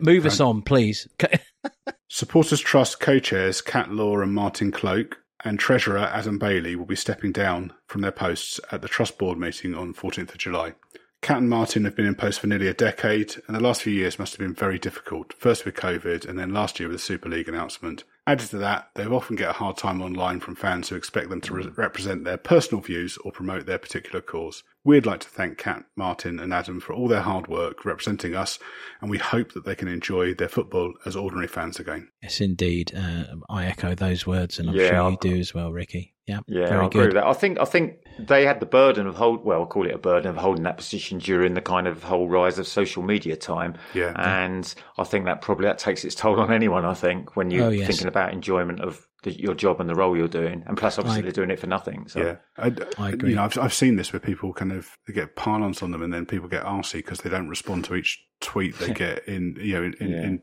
move us on, please. Supporters Trust co-chairs Cat Law and Martin Cloake and Treasurer Adam Bailey will be stepping down from their posts at the Trust Board meeting on 14th of July. Cat and Martin have been in post for nearly a decade, and the last few years must have been very difficult. First with COVID, and then last year with the Super League announcement. Added to that, they often get a hard time online from fans who expect them to re- represent their personal views or promote their particular cause. We'd like to thank Cat, Martin, and Adam for all their hard work representing us, and we hope that they can enjoy their football as ordinary fans again. Yes, indeed. Uh, I echo those words, and I'm yeah, sure you do as well, Ricky. Yeah, yeah, very I agree good. with that. I think I think they had the burden of hold. Well, I'll call it a burden of holding that position during the kind of whole rise of social media time. Yeah, mm-hmm. and I think that probably that takes its toll on anyone. I think when you're oh, yes. thinking about enjoyment of the, your job and the role you're doing, and plus obviously I, they're doing it for nothing. So yeah, I, I agree. You know, I've I've seen this where people kind of they get pylons on them, and then people get arsy because they don't respond to each tweet they get in you know in in, yeah. in,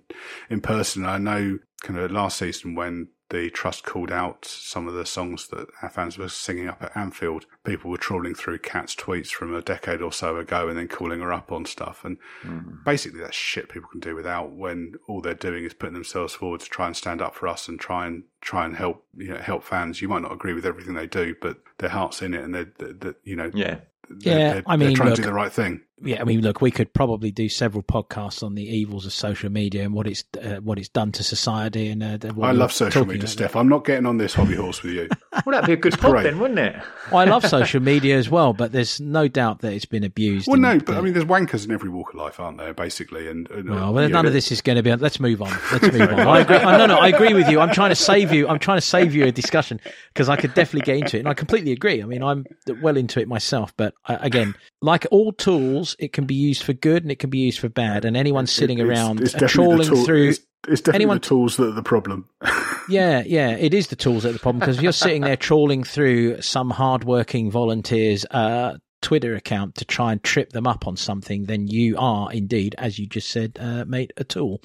in person. I know kind of last season when the trust called out some of the songs that our fans were singing up at Anfield. People were trawling through Cat's tweets from a decade or so ago and then calling her up on stuff. And mm. basically, that's shit people can do without when all they're doing is putting themselves forward to try and stand up for us and try and try and help you know help fans. You might not agree with everything they do, but their heart's in it, and they're, they're you know yeah they're, yeah, they're, I mean, trying look, to do the right thing. Yeah, I mean, look, we could probably do several podcasts on the evils of social media and what it's uh, what it's done to society. And uh, I love social media, Steff. I'm not getting on this hobby horse with you. well, that'd be a good pod then, wouldn't it? well, I love social media as well, but there's no doubt that it's been abused. Well, no, but I mean, there's wankers in every walk of life, aren't there? Basically, and, and well, well none know, of this is going to be. Let's move on. Let's move on. I agree. no, no, I agree with you. I'm trying to save you. I'm trying to save you a discussion because I could definitely get into it, and I completely agree. I mean, I'm well into it myself, but uh, again, like all tools, it can be used for good and it can be used for bad. And anyone sitting it, around it's, it's trawling tool, through. It's, it's definitely anyone, the tools that are the problem. yeah, yeah, it is the tools that are the problem because if you're sitting there trawling through some hardworking volunteers' uh, Twitter account to try and trip them up on something, then you are indeed, as you just said, uh, mate, a tool.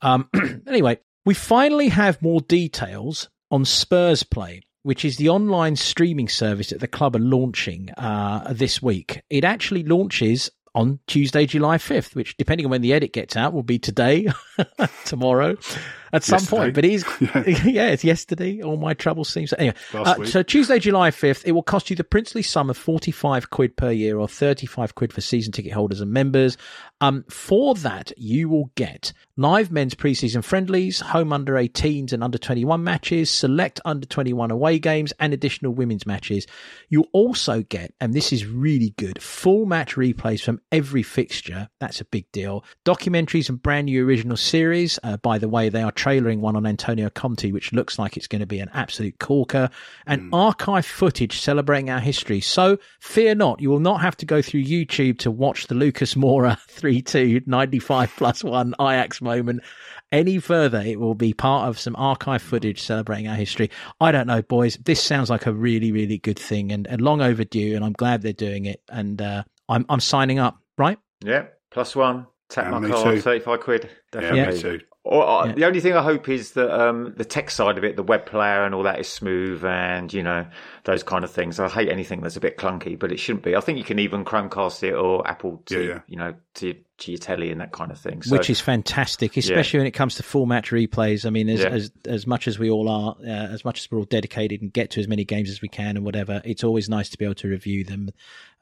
Um, anyway, we finally have more details on Spurs play which is the online streaming service that the club are launching uh, this week. It actually launches on Tuesday, July 5th, which, depending on when the edit gets out, will be today, tomorrow, at some yesterday. point. But he's, yeah. yeah. it's yesterday. All my troubles seem so. Anyway, uh, so Tuesday, July 5th, it will cost you the princely sum of 45 quid per year or 35 quid for season ticket holders and members. Um, for that, you will get live men's preseason friendlies, home under 18s and under 21 matches, select under 21 away games, and additional women's matches. You'll also get, and this is really good, full match replays from every fixture. That's a big deal. Documentaries and brand new original series. Uh, by the way, they are trailering one on Antonio Conte, which looks like it's going to be an absolute corker, and mm. archive footage celebrating our history. So fear not, you will not have to go through YouTube to watch the Lucas Moura 3 3 2 95 plus 1 Ajax moment any further. It will be part of some archive footage celebrating our history. I don't know, boys. This sounds like a really, really good thing and, and long overdue, and I'm glad they're doing it. And uh, I'm, I'm signing up, right? Yeah, plus one. Tap yeah, my card, too. 35 quid. Definitely. Yeah, me too. Or, uh, yeah. The only thing I hope is that um, the tech side of it, the web player and all that is smooth and, you know, those kind of things. I hate anything that's a bit clunky, but it shouldn't be. I think you can even Chromecast it or Apple to, yeah, yeah. you know, to, to your telly and that kind of thing. So, Which is fantastic, especially when it comes to full match replays. I mean, as, as, as much as we all are, uh, as much as we're all dedicated and get to as many games as we can and whatever, it's always nice to be able to review them.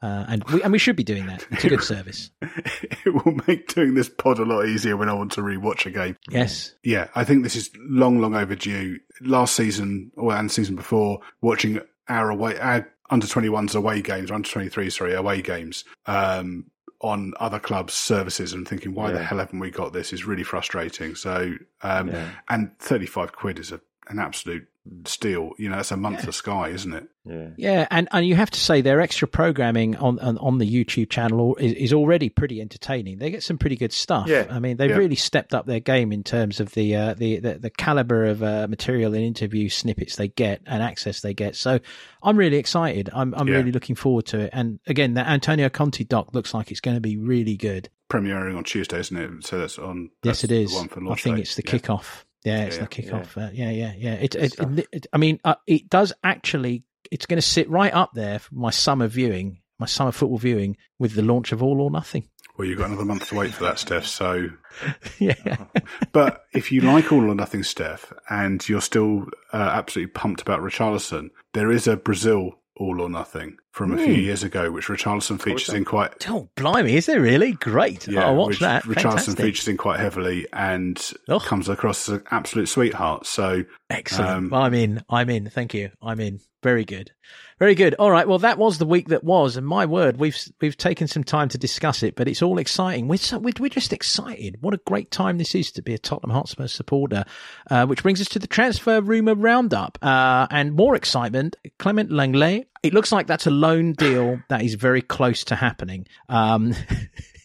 Uh, and we and we should be doing that. It's a good service. it will make doing this pod a lot easier when I want to rewatch a game. Yes. Yeah, I think this is long, long overdue. Last season, or and season before, watching our away, our under 21s away games, under 23, sorry, away games, um, on other clubs' services and thinking, why yeah. the hell haven't we got this? Is really frustrating. So, um, yeah. and 35 quid is a, an absolute steal. You know, it's a month yeah. of Sky, isn't it? Yeah, yeah, and and you have to say their extra programming on on, on the YouTube channel is, is, already pretty entertaining. They get some pretty good stuff. Yeah, I mean, they've yeah. really stepped up their game in terms of the uh, the, the, the caliber of uh, material and interview snippets they get and access they get. So I'm really excited. I'm I'm yeah. really looking forward to it. And again, that Antonio Conte doc looks like it's going to be really good. Premiering on Tuesday, isn't it? So that's on. That's yes, it is. I think day. it's the kickoff. Yeah, it's yeah, the kickoff. Yeah, uh, yeah, yeah. yeah. It, it, it, it, I mean, uh, it does actually. It's going to sit right up there for my summer viewing, my summer football viewing, with the launch of All or Nothing. Well, you've got another month to wait for that, Steff. So, yeah. but if you like All or Nothing, Steff, and you're still uh, absolutely pumped about Richarlison, there is a Brazil All or Nothing from a mm. few hmm. years ago, which Richarlison features in quite. Oh, blimey, is it really? Great. Yeah, I'll watch which that. Richarlison Fantastic. features in quite heavily and oh. comes across as an absolute sweetheart. So excellent. Um, well, I'm in. I'm in. Thank you. I'm in. Very good. Very good. All right. Well, that was the week that was, and my word, we've we've taken some time to discuss it, but it's all exciting. We're so, we're, just excited. What a great time this is to be a Tottenham Hotspur supporter. Uh, which brings us to the transfer rumor roundup, uh, and more excitement. Clement Lenglet. It looks like that's a loan deal that is very close to happening. Um,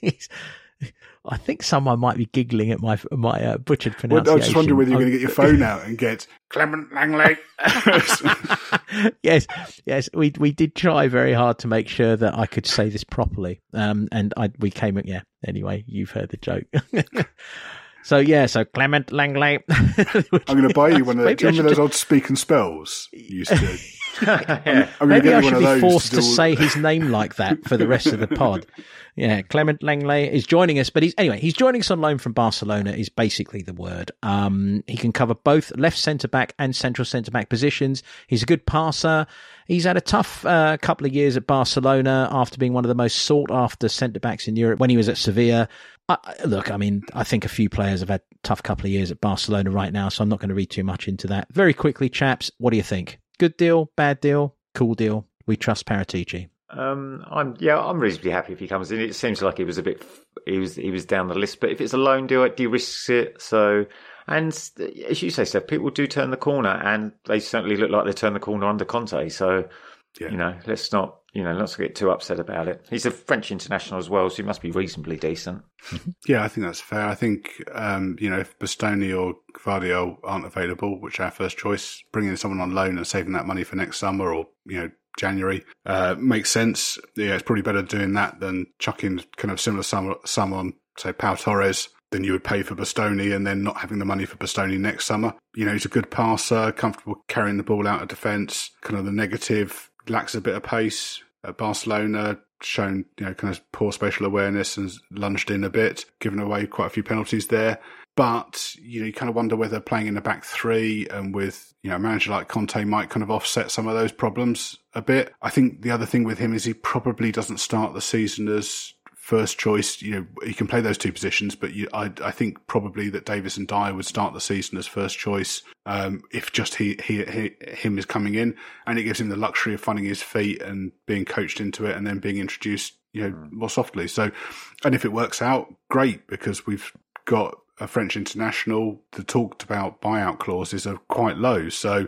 I think someone might be giggling at my my uh, butchered pronunciation. Well, I was just wondering whether you're going to get your phone out and get Clement Langley. yes, yes, we we did try very hard to make sure that I could say this properly. Um, and I we came at yeah. Anyway, you've heard the joke. So yeah, so Clement Langley. I'm going to buy you one of those. Remember those old speak and spells you used to? yeah. I'm, I'm Maybe I should be forced to, to say his name like that for the rest of the pod. Yeah, Clement Langley is joining us, but he's anyway. He's joining us on loan from Barcelona. Is basically the word. Um, he can cover both left centre back and central centre back positions. He's a good passer. He's had a tough uh, couple of years at Barcelona after being one of the most sought after centre backs in Europe when he was at Sevilla. Uh, look, I mean, I think a few players have had tough couple of years at Barcelona right now, so I'm not going to read too much into that. Very quickly, chaps, what do you think? Good deal, bad deal, cool deal? We trust Paratici. Um, I'm yeah, I'm reasonably happy if he comes in. It seems like he was a bit, he was he was down the list, but if it's a loan deal, it de-risks it. So, and as you say, Steff, people do turn the corner, and they certainly look like they turned the corner under Conte. So, yeah. you know, let's not you know, let's get too upset about it. He's a French international as well, so he must be reasonably decent. yeah, I think that's fair. I think, um, you know, if Bastoni or Gvardiol aren't available, which are our first choice, bringing someone on loan and saving that money for next summer or, you know, January uh, makes sense. Yeah, it's probably better doing that than chucking kind of similar sum, sum on, say, Pau Torres than you would pay for Bastoni and then not having the money for Bastoni next summer. You know, he's a good passer, comfortable carrying the ball out of defence. Kind of the negative, lacks a bit of pace. At Barcelona shown you know kind of poor spatial awareness and lunged in a bit, given away quite a few penalties there. But you know, you kind of wonder whether playing in the back three and with you know a manager like Conte might kind of offset some of those problems a bit. I think the other thing with him is he probably doesn't start the season as first choice. You know, he can play those two positions, but you, I, I think probably that Davies and Dier would start the season as first choice um, if just he, he, he, him is coming in, and it gives him the luxury of finding his feet and being coached into it, and then being introduced, you know, mm. more softly. So, and if it works out, great because we've got a French international. The talked about buyout clauses are quite low, so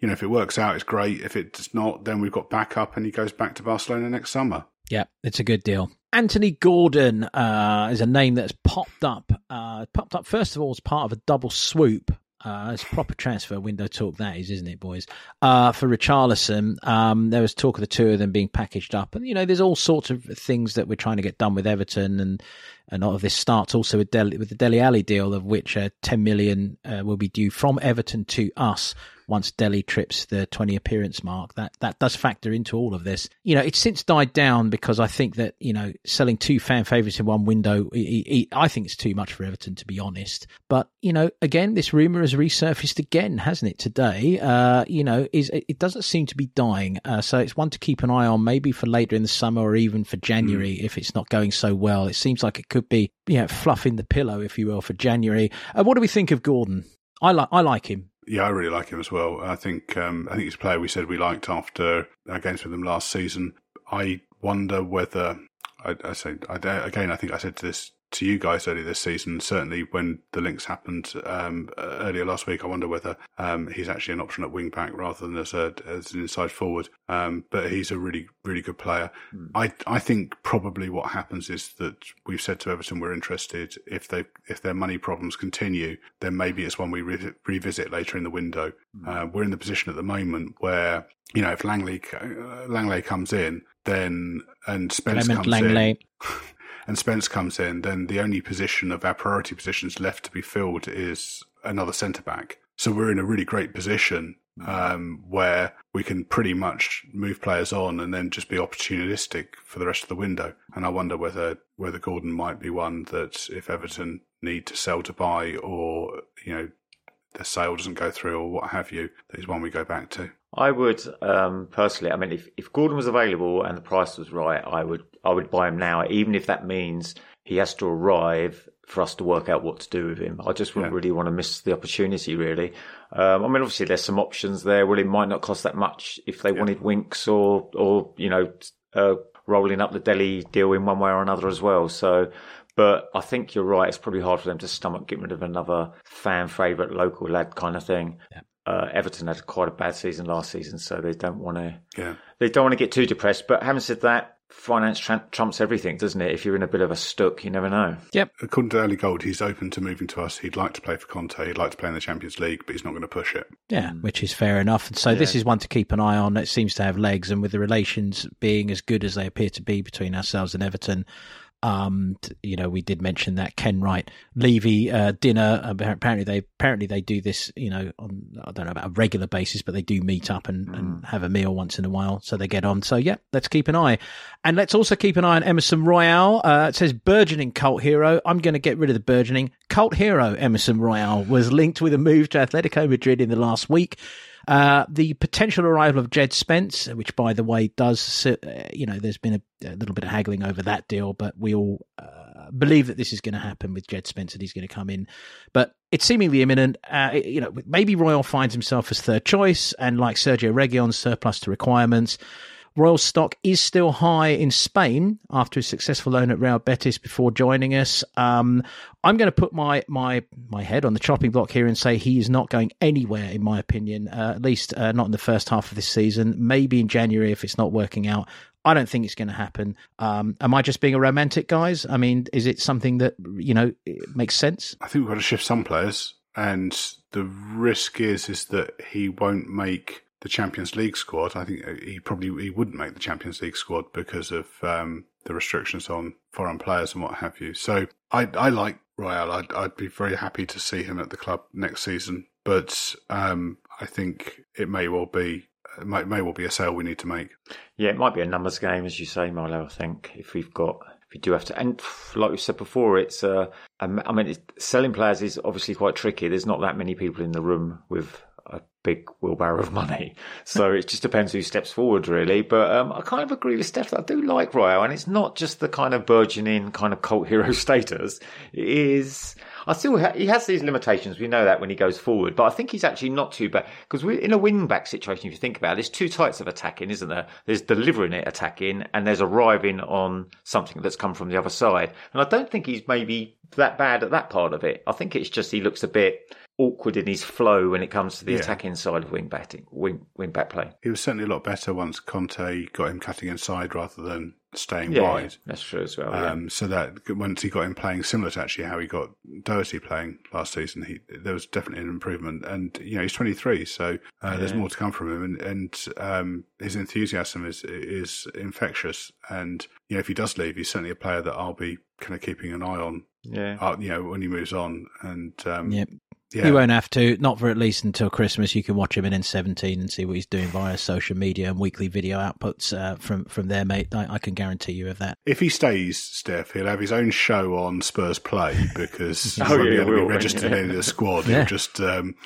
you know, if it works out, it's great. If it's not, then we've got backup and he goes back to Barcelona next summer. Yeah, it's a good deal. Anthony Gordon uh, is a name that's popped up. Uh, popped up first of all as part of a double swoop. Uh, it's proper transfer window talk that is, isn't it, boys? Uh, for Richarlison, um, there was talk of the two of them being packaged up, and you know, there's all sorts of things that we're trying to get done with Everton, and and all of this starts also with, Del- with the Dele Alli deal, of which uh, 10 million uh, will be due from Everton to us once Dele trips the 20 appearance mark. That that does factor into all of this. You know, it's since died down because I think that you know selling two fan favourites in one window, I think it's too much for Everton to be honest. But you know, again, this rumor has resurfaced again, hasn't it? Today, uh, you know, is it doesn't seem to be dying. Uh, so it's one to keep an eye on, maybe for later in the summer or even for January mm. if it's not going so well. It seems like it could be, you know, fluffing the pillow, if you will, for January. Uh, what do we think of Gordon? I like I like him. Yeah, I really like him as well. I think um, I think he's a player we said we liked after our games with him last season. I wonder whether I, I say I, again. I think I said to this to you guys earlier this season. Certainly, when the links happened um, earlier last week, I wonder whether um, he's actually an option at wing back rather than as, a, as an inside forward. Um, but he's a really, really good player. Mm. I I think probably what happens is that we've said to Everton we're interested. If they if their money problems continue, then maybe it's one we re- revisit later in the window. Mm. Uh, we're in the position at the moment where you know if Langley uh, Langley comes in, then and Spence Clement comes Langley. in. and Spence comes in, then the only position of our priority positions left to be filled is another centre back. So we're in a really great position um, where we can pretty much move players on and then just be opportunistic for the rest of the window. And I wonder whether whether Gordon might be one that if Everton need to sell to buy or you know the sale doesn't go through or what have you, that is one we go back to. I would um, personally. I mean, if, if Gordon was available and the price was right, I would I would buy him now, even if that means he has to arrive for us to work out what to do with him. I just wouldn't yeah. really want to miss the opportunity, really. Um, I mean, obviously there's some options there. Well, it might not cost that much if they yeah. wanted Winks or, or, you know, uh, rolling up the Dele deal in one way or another as well. So, but I think you're right. It's probably hard for them to stomach getting rid of another fan favourite local lad kind of thing. Yeah. Uh, Everton had quite a bad season last season, so they don't want to. Yeah. They don't want to get too depressed. But having said that, finance tra- trumps everything, doesn't it? If you're in a bit of a stuck, you never know. Yep. According to Early Gold, he's open to moving to us. He'd like to play for Conte. He'd like to play in the Champions League, but he's not going to push it. Yeah, mm. which is fair enough. And so yeah. this is one to keep an eye on. It seems to have legs, and with the relations being as good as they appear to be between ourselves and Everton, um, you know, we did mention that Kenwright Levy uh, dinner. Apparently, they apparently they do this. You know, on I don't know about a regular basis, but they do meet up and, mm. and have a meal once in a while. So they get on. So yeah, let's keep an eye, and let's also keep an eye on Emerson Royal. Uh, it says burgeoning cult hero. I'm going to get rid of the burgeoning cult hero. Emerson Royal was linked with a move to Atletico Madrid in the last week. Uh, the potential arrival of Jed Spence, which by the way does, uh, you know, there's been a, a, little bit of haggling over that deal, but we all uh, believe that this is going to happen with Jed Spence and he's going to come in. But it's seemingly imminent. Uh, you know, maybe Royal finds himself as third choice and like Sergio Reguilon, surplus to requirements. Royal stock is still high in Spain after his successful loan at Real Betis before joining us. Um, I'm going to put my my my head on the chopping block here and say he is not going anywhere, in my opinion. Uh, at least uh, not in the first half of this season. Maybe in January if it's not working out. I don't think it's going to happen. Um, am I just being a romantic, guys? I mean, is it something that you know makes sense? I think we've got to shift some players, and the risk is is that he won't make the Champions League squad. I think he probably he wouldn't make the Champions League squad because of um, the restrictions on foreign players and what have you. So I I like Royal. I'd, I'd be very happy to see him at the club next season. But um, I think it may well be it may, may well be a sale we need to make. Yeah, it might be a numbers game, as you say, Milo. I think if we've got if we do have to, and like we said before, it's uh, I mean, selling players is obviously quite tricky. There's not that many people in the room with big wheelbarrow of money. So it just depends who steps forward, really. But um, I kind of agree with Steff. I do like Royal, and it's not just the kind of burgeoning kind of cult hero status. It is. I still ha- he has these limitations. We know that when he goes forward, but I think he's actually not too bad because we're in a wing back situation. If you think about it, there's two types of attacking, isn't there? There's delivering it, attacking, and there's arriving on something that's come from the other side. And I don't think he's maybe that bad at that part of it. I think it's just he looks a bit awkward in his flow when it comes to the yeah. attacking side of wing batting, wing wing back play. He was certainly a lot better once Conte got him cutting inside rather than staying yeah, wide. That's true as well. Um, yeah. So that once he got him playing similar to actually how he got Doherty playing last season, he there was definitely an improvement. And you know he's 23, so uh, there's more to come from him. And, and um, his enthusiasm is is infectious. And you know if he does leave, he's certainly a player that I'll be kind of keeping an eye on. Yeah. Uh, you know when he moves on, and um, yep. Yeah. You won't have to, not for at least until Christmas. You can watch him in N17 and see what he's doing via social media and weekly video outputs uh, from from there, mate. I, I, can guarantee you of that. If he stays, Steff, he'll have his own show on Spurs Play because oh, he won't yeah, be able to be registered yeah. in the squad. Yeah. He'll just um,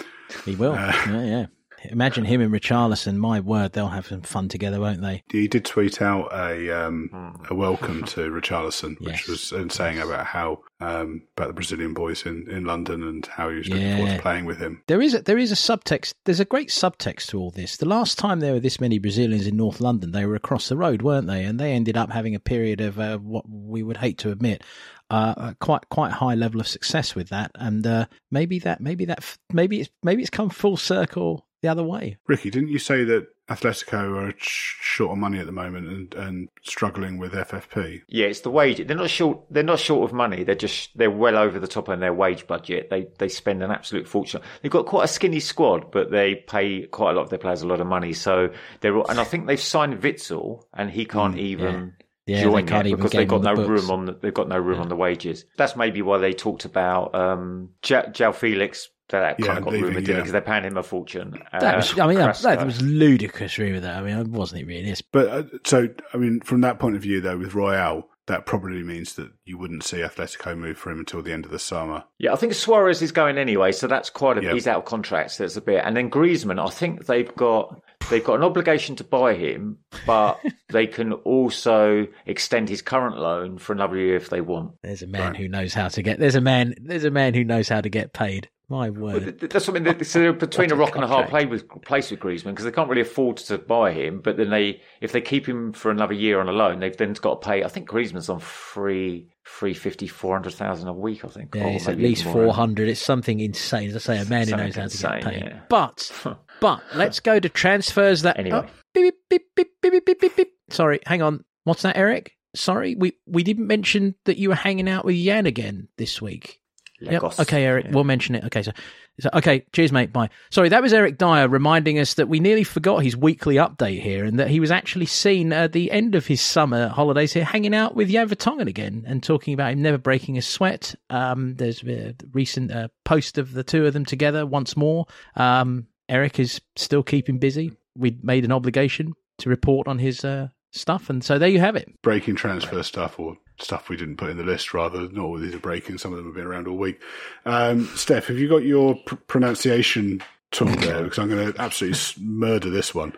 he will. Uh, yeah, yeah. Imagine him and Richarlison. My word, they'll have some fun together, won't they? He did tweet out a um, hmm. a welcome to Richarlison, which yes. was and saying about how um, about the Brazilian boys in, in London and how he was looking yeah. forward to playing with him. There is a, there is a subtext. There's a great subtext to all this. The last time there were this many Brazilians in North London, they were across the road, weren't they? And they ended up having a period of uh, what we would hate to admit uh, quite quite high level of success with that, and uh, maybe that maybe that maybe it's maybe it's come full circle the other way. Ricky, didn't you say that Atletico are short of money at the moment and, and struggling with FFP? Yeah, it's the wage. They're not short. They're not short of money. They're just they're well over the top on their wage budget. They they spend an absolute fortune. They've got quite a skinny squad, but they pay quite a lot of their players a lot of money. So they're all, and I think they've signed Witsel, and he can't mm, even. Yeah. Yeah, join yet because they've got no the room on the, they've got no room yeah. on the wages. That's maybe why they talked about um, João Felix that yeah, kind of got leaving, rumoured, yeah. because they're paying him a fortune. That was, uh, I mean, that, that, was ludicrous rumour. That I mean, wasn't it really? But uh, so, I mean, from that point of view, though, with Royal, that probably means that you wouldn't see Atletico move for him until the end of the summer. Yeah, I think Suarez is going anyway, so that's quite a. Yep. He's out of contract, so it's a bit. And then Griezmann, I think they've got they've got an obligation to buy him, but they can also extend his current loan for another year if they want. There's a man right. who knows how to get. There's a man. There's a man who knows how to get paid. My word. Well, that's something that so between a rock and a hard play with, place with Griezmann because they can't really afford to buy him. But then they, if they keep him for another year on a loan, they've then got to pay. I think Griezmann's on free. 350, 400,000 a week, I think. Yeah, it's at least 400. It's something insane. As I say, a man who knows how insane, to get paid. Yeah. But, but let's go to transfers that. Anyway. Oh, beep, beep, beep, Sorry, hang on. What's that, Eric? Sorry, we, we didn't mention that you were hanging out with Jan again this week. Yep. Okay, Eric, yeah. we'll mention it. Okay, so, so, okay, cheers, mate. Bye. Sorry, that was Eric Dier reminding us that we nearly forgot his weekly update here, and that he was actually seen at the end of his summer holidays here, hanging out with Jan Vertonghen again, and talking about him never breaking a sweat. Um, there's a recent uh, post of the two of them together once more. Um, Eric is still keeping busy. We made an obligation to report on his uh, stuff, and so there you have it. Breaking transfer stuff or stuff we didn't put in the list, rather, not all these are breaking. Some of them have been around all week. Um, Steph, have you got your pr- pronunciation tool there? Because I'm going to absolutely murder this one.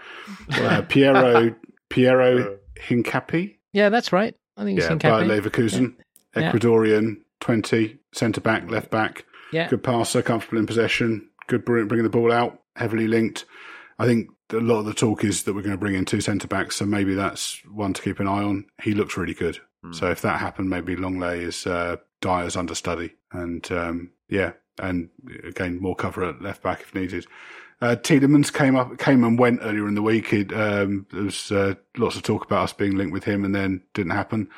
Uh, Piero, Piero Hincapié? Yeah, that's right. I think it's yeah, Hincapié. Bayer Leverkusen, yeah. Ecuadorian, 20, centre back, left back. Yeah. Good passer, comfortable in possession, good bringing the ball out, heavily linked. I think a lot of the talk is that we're going to bring in two centre backs, so maybe that's one to keep an eye on. He looks really good. Mm. So if that happened, maybe Longley is uh, Dier's understudy, and um, yeah, and again more cover at left back if needed. Uh, came up, came and went earlier in the week. It, um, there was uh, lots of talk about us being linked with him, and then didn't happen.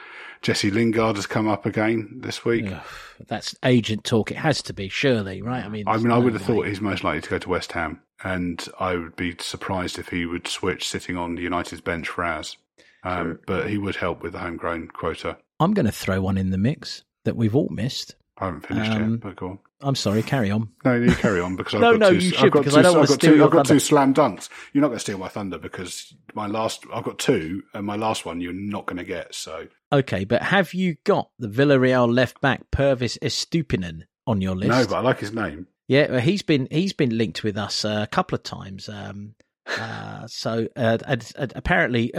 Jesse Lingard has come up again this week. Ugh, that's agent talk. It has to be, surely, right? I mean, I mean, no I would have way. thought he's most likely to go to West Ham, and I would be surprised if he would switch sitting on the United's bench for ours. Um, but he would help with the homegrown quota. I'm going to throw one in the mix that we've all missed. I haven't finished um, yet, but go on. I'm sorry, carry on. No, you carry on because I've no, got no, two, you should because two, I don't want to steal two, your I've got two slam dunks. You're not going to steal my thunder because my last, I've got two, and my last one you're not going to get. So okay, but have you got the Villarreal left back Pervis Estupiñán on your list? No, but I like his name. Yeah, well, he's been he's been linked with us uh, a couple of times. Um, uh, so uh, apparently,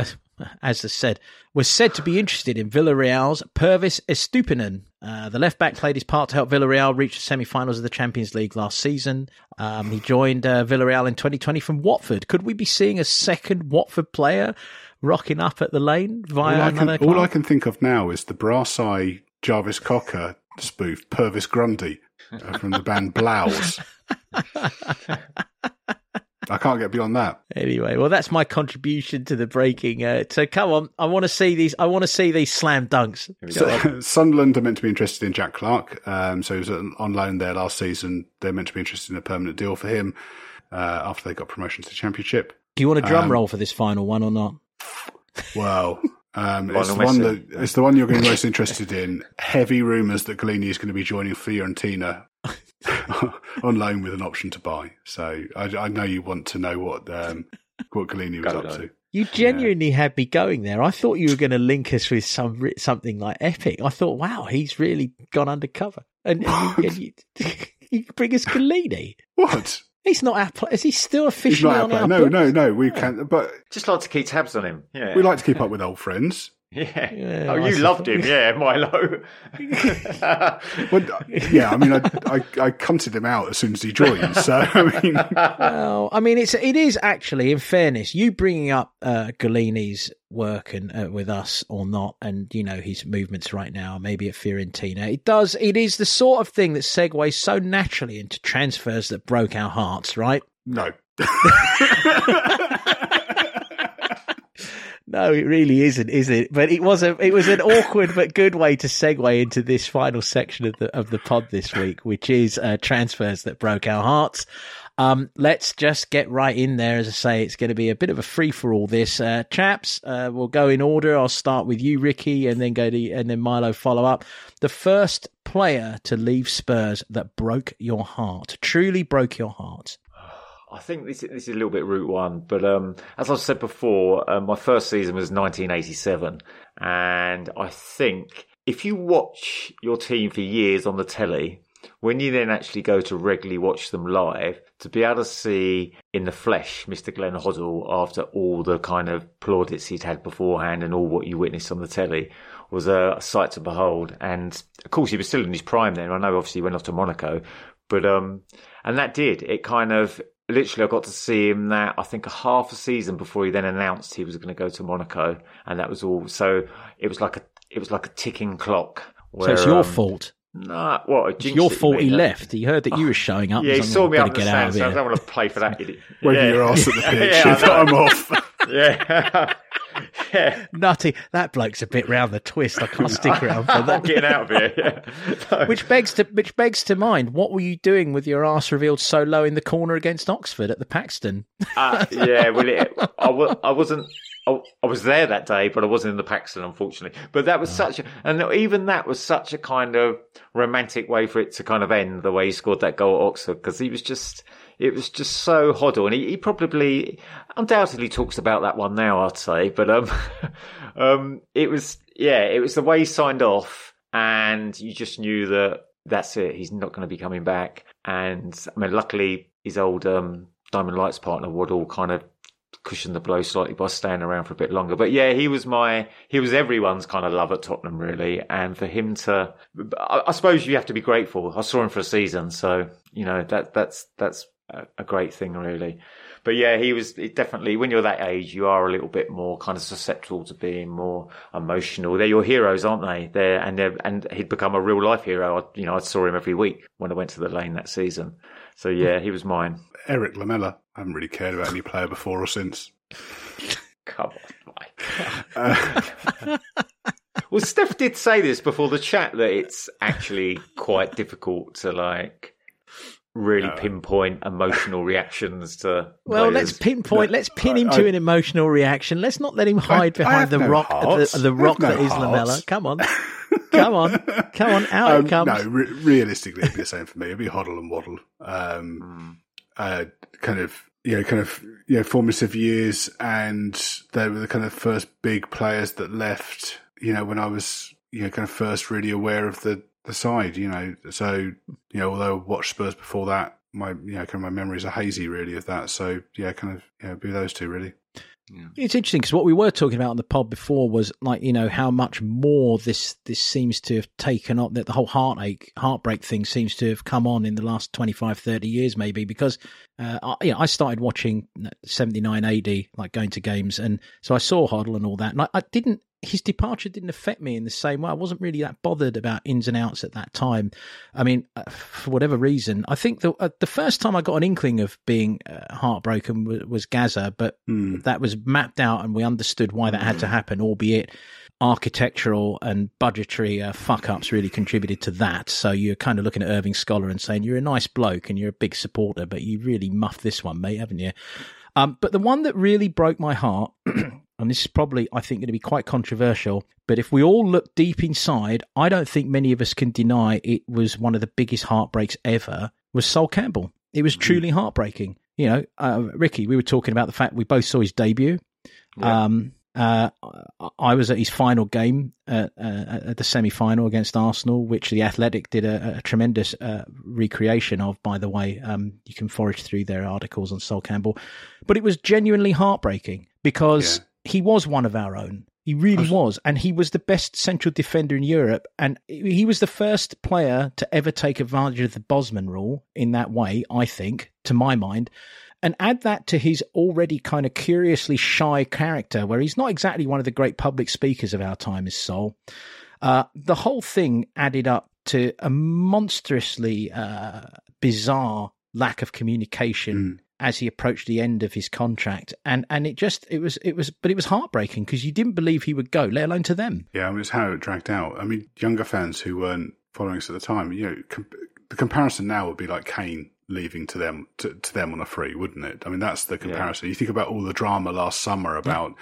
as I said, was said to be interested in Villarreal's Pervis Estupiñán. Uh, the left back played his part to help Villarreal reach the semi-finals of the Champions League last season. Um, he joined uh, Villarreal in 2020 from Watford. Could we be seeing a second Watford player rocking up at the lane via all I? Can, all I can think of now is the brass eye Jarvis Cocker spoof, Purvis Grundy uh, from the band Blouse. I can't get beyond that. Anyway, well, that's my contribution to the breaking. Uh, so come on, I want to see these. I want to see these slam dunks. So, Sunderland are meant to be interested in Jack Clarke. Um, so he was on loan there last season. They're meant to be interested in a permanent deal for him uh, after they got promotion to the Championship. Do you want a drum um, roll for this final one or not? Well. Um, it's the one that it's the one you're going to be most interested in. Heavy rumours that Gollini is going to be joining Fiorentina on loan with an option to buy. So I, I know you want to know what um, what Gollini was up to. You genuinely yeah. had me going there. I thought you were going to link us with some something like epic. I thought, wow, he's really gone undercover, and, and, you, and you, you, bring us Gollini. What? He's not our player. Is he still officially on our No, books? no, no. We can't. But just like to keep tabs on him. Yeah, we like to keep up with old friends. Yeah. yeah. Oh, you loved him, yeah, Milo. well, yeah, I mean, I, I, I cunted him out as soon as he joined. So I mean, well, I mean, it's it is actually, in fairness, you bringing up uh, Gollini's work and uh, with us or not, and you know his movements right now, maybe at Fiorentina. It does. It is the sort of thing that segues so naturally into transfers that broke our hearts, right? No. No, it really isn't, is it? But it was a it was an awkward but good way to segue into this final section of the of the pod this week, which is uh, transfers that broke our hearts. Um, let's just get right in there. As I say, it's going to be a bit of a free for all. This uh, chaps, uh, we'll go in order. I'll start with you, Ricky, and then go to and then Milo follow up. The first player to leave Spurs that broke your heart, truly broke your heart. I think this, this is a little bit route one, but um, as I said before, uh, my first season was 1987, and I think if you watch your team for years on the telly, when you then actually go to regularly watch them live, to be able to see in the flesh Mr. Glenn Hoddle after all the kind of plaudits he'd had beforehand and all what you witnessed on the telly was a sight to behold. And of course, he was still in his prime then. I know obviously he went off to Monaco, but, um, and that did, it kind of, literally I got to see him that I think a half a season before he then announced he was going to go to Monaco, and that was all. So it was like a it was like a ticking clock. Where, so it's your um, fault. Nah, what? It's your fault he left. He heard that you were showing up. Yeah, he saw me up the stand, so I don't want to play for that idiot. Waving yeah. your ass at the pitch. yeah, I'm off. yeah. Yeah. Nutty, that bloke's a bit round the twist. I can't stick around for that. Getting out of here. Yeah. which begs to which begs to mind, what were you doing with your ass revealed so low in the corner against Oxford at the Paxton? uh, yeah, well, it, I, w- I wasn't. I, I was there that day, but I wasn't in the Paxton, unfortunately. But that was oh. such a, and even that was such a kind of romantic way for it to kind of end the way he scored that goal at Oxford because he was just, it was just so Hoddle. And he, he, probably, undoubtedly talks about that one now, I'd say. But, um, um, it was, yeah, it was the way he signed off and you just knew that that's it. He's not going to be coming back. And I mean, luckily his old, um, Diamond Lights partner Waddle kind of cushion the blow slightly by staying around for a bit longer. But yeah, he was my, he was everyone's kind of love at Tottenham, really. And for him to, I, I suppose you have to be grateful. I saw him for a season. So, you know, that, that's, that's a, a great thing, really. But yeah, he was definitely, when you're that age, you are a little bit more kind of susceptible to being more emotional. They're your heroes, aren't they? They're, and they're, and he'd become a real life hero. I, you know, I saw him every week when I went to the lane that season. So yeah, he was mine. Erik Lamela. I haven't really cared about any player before or since. Come on, Mike. Uh, well, Steff did say this before the chat that it's actually quite difficult to like really no. pinpoint emotional reactions to. Well, players. let's pinpoint. No, let's pin him I, to an emotional reaction. Let's not let him hide I, behind I the, rock, the, the rock. that is Lamela. Come on. come on, come on, out um, it comes. No, re- realistically, it'd be the same for me. It'd be Hoddle and Waddle. Um, mm. uh, kind of, you know, kind of, you know, formative years, and they were the kind of first big players that left. You know, when I was, you know, kind of first really aware of the the side. You know, so you know, although I watched Spurs before that, my you know, kind of my memories are hazy really of that. So yeah, kind of, yeah, be those two really. Yeah. It's interesting because what we were talking about on the pod before was like you know how much more this this seems to have taken up that the whole heartache heartbreak thing seems to have come on in the last 25 30 years maybe because uh, I, you know, I started watching 79 AD like going to games and so I saw Hoddle and all that and I, I didn't his departure didn't affect me in the same way. I wasn't really that bothered about ins and outs at that time. I mean, uh, for whatever reason, I think the uh, the first time I got an inkling of being uh, heartbroken was, was Gazza, but mm. that was mapped out and we understood why that had to happen, albeit architectural and budgetary uh, fuck ups really contributed to that. So you're kind of looking at Irving Scholar and saying you're a nice bloke and you're a big supporter, but you really muffed this one, mate, haven't you? Um, but the one that really broke my heart and this is probably, I think, going to be quite controversial, but if we all look deep inside, I don't think many of us can deny it was one of the biggest heartbreaks ever, was Sol Campbell. It was mm-hmm. truly heartbreaking. You know, uh, Ricky, we were talking about the fact we both saw his debut. Yeah. Um, uh, I was at his final game uh, at the semi final against Arsenal, which the Athletic did a, a tremendous uh, recreation of, by the way. Um, you can forage through their articles on Sol Campbell. But it was genuinely heartbreaking because he was one of our own. He really was, and he was the best central defender in Europe. And he was the first player to ever take advantage of the Bosman rule in that way, I think, to my mind. And add that to his already kind of curiously shy character, where he's not exactly one of the great public speakers of our time, is Sol. Uh, the whole thing added up to a monstrously uh, bizarre lack of communication. As he approached the end of his contract and and it just it was it was but it was heartbreaking because you didn't believe he would go let alone to them yeah I mean, it's how it dragged out i mean younger fans who weren't following us at the time you know com- the comparison now would be like kane leaving to them to, to them on a free wouldn't it i mean that's the comparison yeah. you think about all the drama last summer about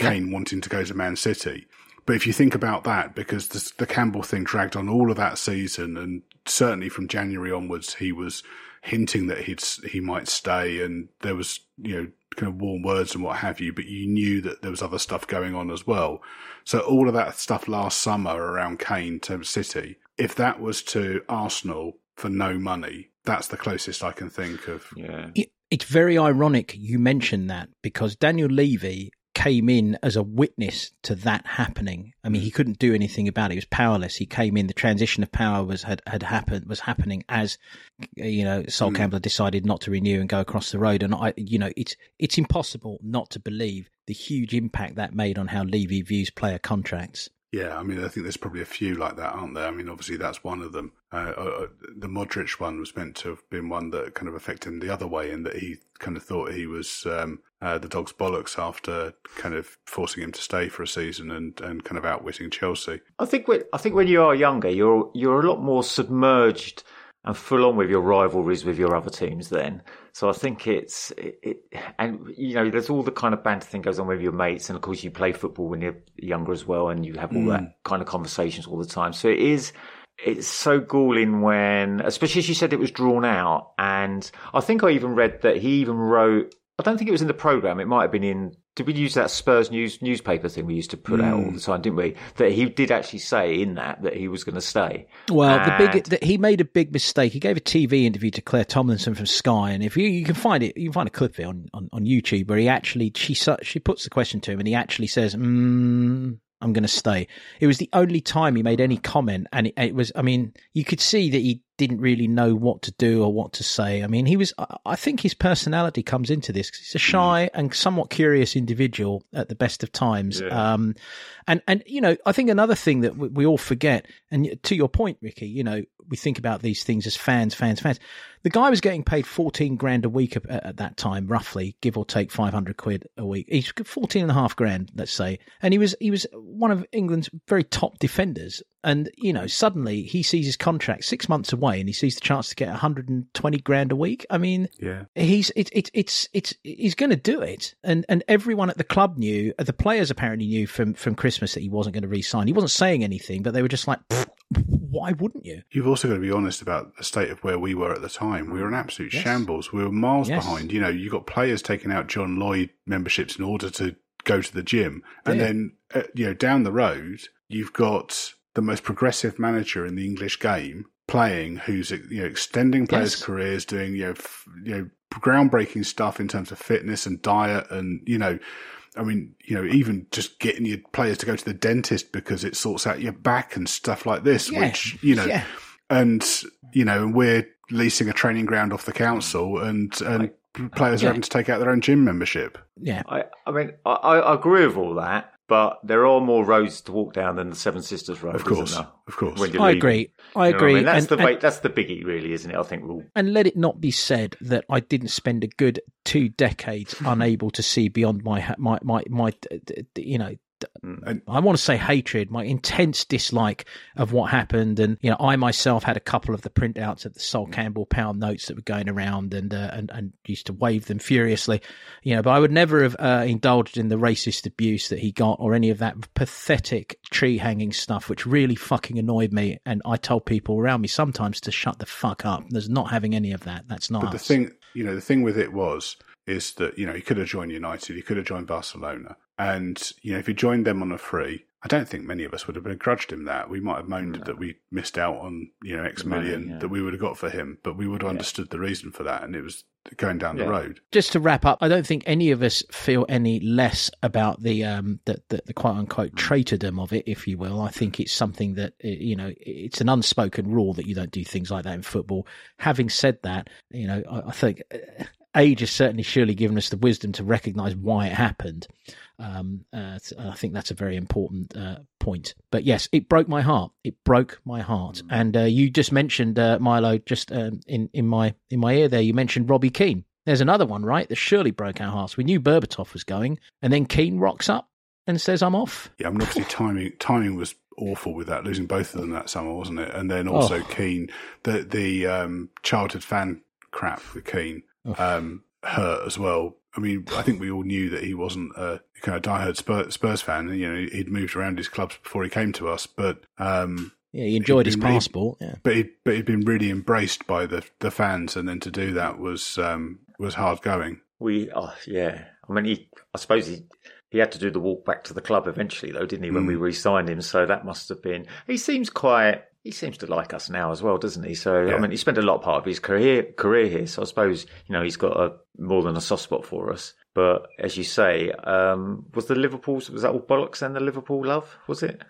yeah. kane yeah. wanting to go to man city but if you think about that, because the, the Campbell thing dragged on all of that season, and certainly from January onwards, he was hinting that he'd he might stay, and there was you know kind of warm words and what have you, but you knew that there was other stuff going on as well. So all of that stuff last summer around Kane to City, if that was to Arsenal for no money. That's the closest I can think of. Yeah. It's very ironic you mentioned that because Daniel Levy came in as a witness to that happening. I mean, he couldn't do anything about it. He was powerless. He came in. The transition of power was had, had happened was happening as you know Sol mm. Campbell decided not to renew and go across the road. And I, you know, it's it's impossible not to believe the huge impact that made on how Levy views player contracts. Yeah, I mean, I think there's probably a few like that, aren't there? I mean, obviously that's one of them. Uh, uh, uh, the Modric one was meant to have been one that kind of affected him the other way, in that he kind of thought he was um, uh, the dog's bollocks after kind of forcing him to stay for a season and, and kind of outwitting Chelsea. I think when, I think when you are younger, you're you're a lot more submerged and full on with your rivalries with your other teams then. So I think it's, it, it, and you know, there's all the kind of banter thing goes on with your mates. And of course, you play football when you're younger as well, and you have all mm. that kind of conversations all the time. So it is, it's so galling when, especially as you said, it was drawn out. And I think I even read that he even wrote I don't think it was in the program. It might have been in. Did we use that Spurs news newspaper thing we used to put mm. out all hmm. the time, didn't we? That he did actually say in that that he was going to stay. Well, and... the big the, he made a big mistake. He gave a TV interview to Claire Tomlinson from Sky, and if you you can find it, you can find a clip of it on, on, on YouTube where he actually she she puts the question to him, and he actually says, mm, I'm going to stay. It was the only time he made any comment, and it, it, was. I mean, you could see that he didn't really know what to do or what to say. I mean, he was. I think his personality comes into this. because He's a hmm. shy mm. and somewhat curious individual at the best of times. Yeah. Um, and and you know, I think another thing that we, we all forget, and to your point, Ricky, you know, we think about these things as fans, fans, fans. The guy was getting paid 14 grand a week at, at, that time, roughly, give or take 500 quid a week. He's 14 and a half grand, let's say. And he was, he was one of England's very top defenders. And, you know, suddenly he sees his contract six months away and he sees the chance to get 120 grand a week. I mean, yeah, he's, it, it, it's, it's, he's going to do it. And, and everyone at the club knew, the players apparently knew from, from Christmas that he wasn't going to re-sign. He wasn't saying anything, but they were just like, why wouldn't you? You've also got to be honest about the state of where we were at the time. We were an absolute yes. shambles. We were miles yes. behind. You know, you got players taking out John Lloyd memberships in order to go to the gym, and yeah. then uh, you know down the road you've got the most progressive manager in the English game playing, who's you know extending players' yes. careers, doing you know f- you know groundbreaking stuff in terms of fitness and diet, and you know I mean, you know, even just getting your players to go to the dentist because it sorts out your back and stuff like this, yeah. which, you know, yeah. and, you know, we're leasing a training ground off the council and, and players yeah. are having to take out their own gym membership. Yeah. I, I mean, I, I agree with all that. But there are more roads to walk down than the Seven Sisters Road. Of course, of course. I agree. I you agree. I mean? That's and, the and, that's the biggie, really, isn't it? I think we'll... And let it not be said that I didn't spend a good two decades unable to see beyond my my my my you know. I want to say hatred, my intense dislike of what happened. And, you know, I myself had a couple of the printouts of the Sol Campbell pound notes that were going around and, uh, and, and used to wave them furiously, you know, but I would never have uh, indulged in the racist abuse that he got or any of that pathetic tree hanging stuff, which really fucking annoyed me. And I told people around me sometimes to shut the fuck up. There's not having any of that. That's not. But us. the thing, you know, the thing with it was, is that you know he could have joined United, he could have joined Barcelona, and you know if he joined them on a free, I don't think many of us would have begrudged him that. We might have moaned no. that we missed out on you know X million money, yeah. that we would have got for him, but we would have yeah. understood the reason for that, and it was going down yeah. the road. Just to wrap up, I don't think any of us feel any less about the um the, the, the quote unquote mm. traitordom of it, if you will. I think it's something that you know it's an unspoken rule that you don't do things like that in football. Having said that, you know I, I think age has certainly surely given us the wisdom to recognise why it happened. Um, uh, I think that's a very important uh, point. But yes, it broke my heart. It broke my heart. Mm. And uh, you just mentioned uh, Milo just um, in in my in my ear there. You mentioned Robbie Keane. There's another one, right? That surely broke our hearts. We knew Berbatov was going, and then Keane rocks up and says, "I'm off." Yeah, I mean, obviously timing timing was awful with that, losing both of them that summer, wasn't it? And then also oh. Keane, the the um, childhood fan crap with Keane um, hurt as well. I mean, I think we all knew that he wasn't a kind of diehard Spurs, Spurs fan. You know, he'd moved around his clubs before he came to us, but um, yeah, he enjoyed his passport. Really, yeah, but he but he'd been really embraced by the the fans, and then to do that was um, was hard going. We, oh, yeah, I mean, he, I suppose he he had to do the walk back to the club eventually, though, didn't he? When mm. we re-signed him, so that must have been. He seems quite he seems to like us now as well, doesn't he? So yeah. I mean, he spent a lot part of his career career here, so I suppose you know he's got a more than a soft spot for us. But as you say, um, was the Liverpool was that all bollocks and the Liverpool love? Was it?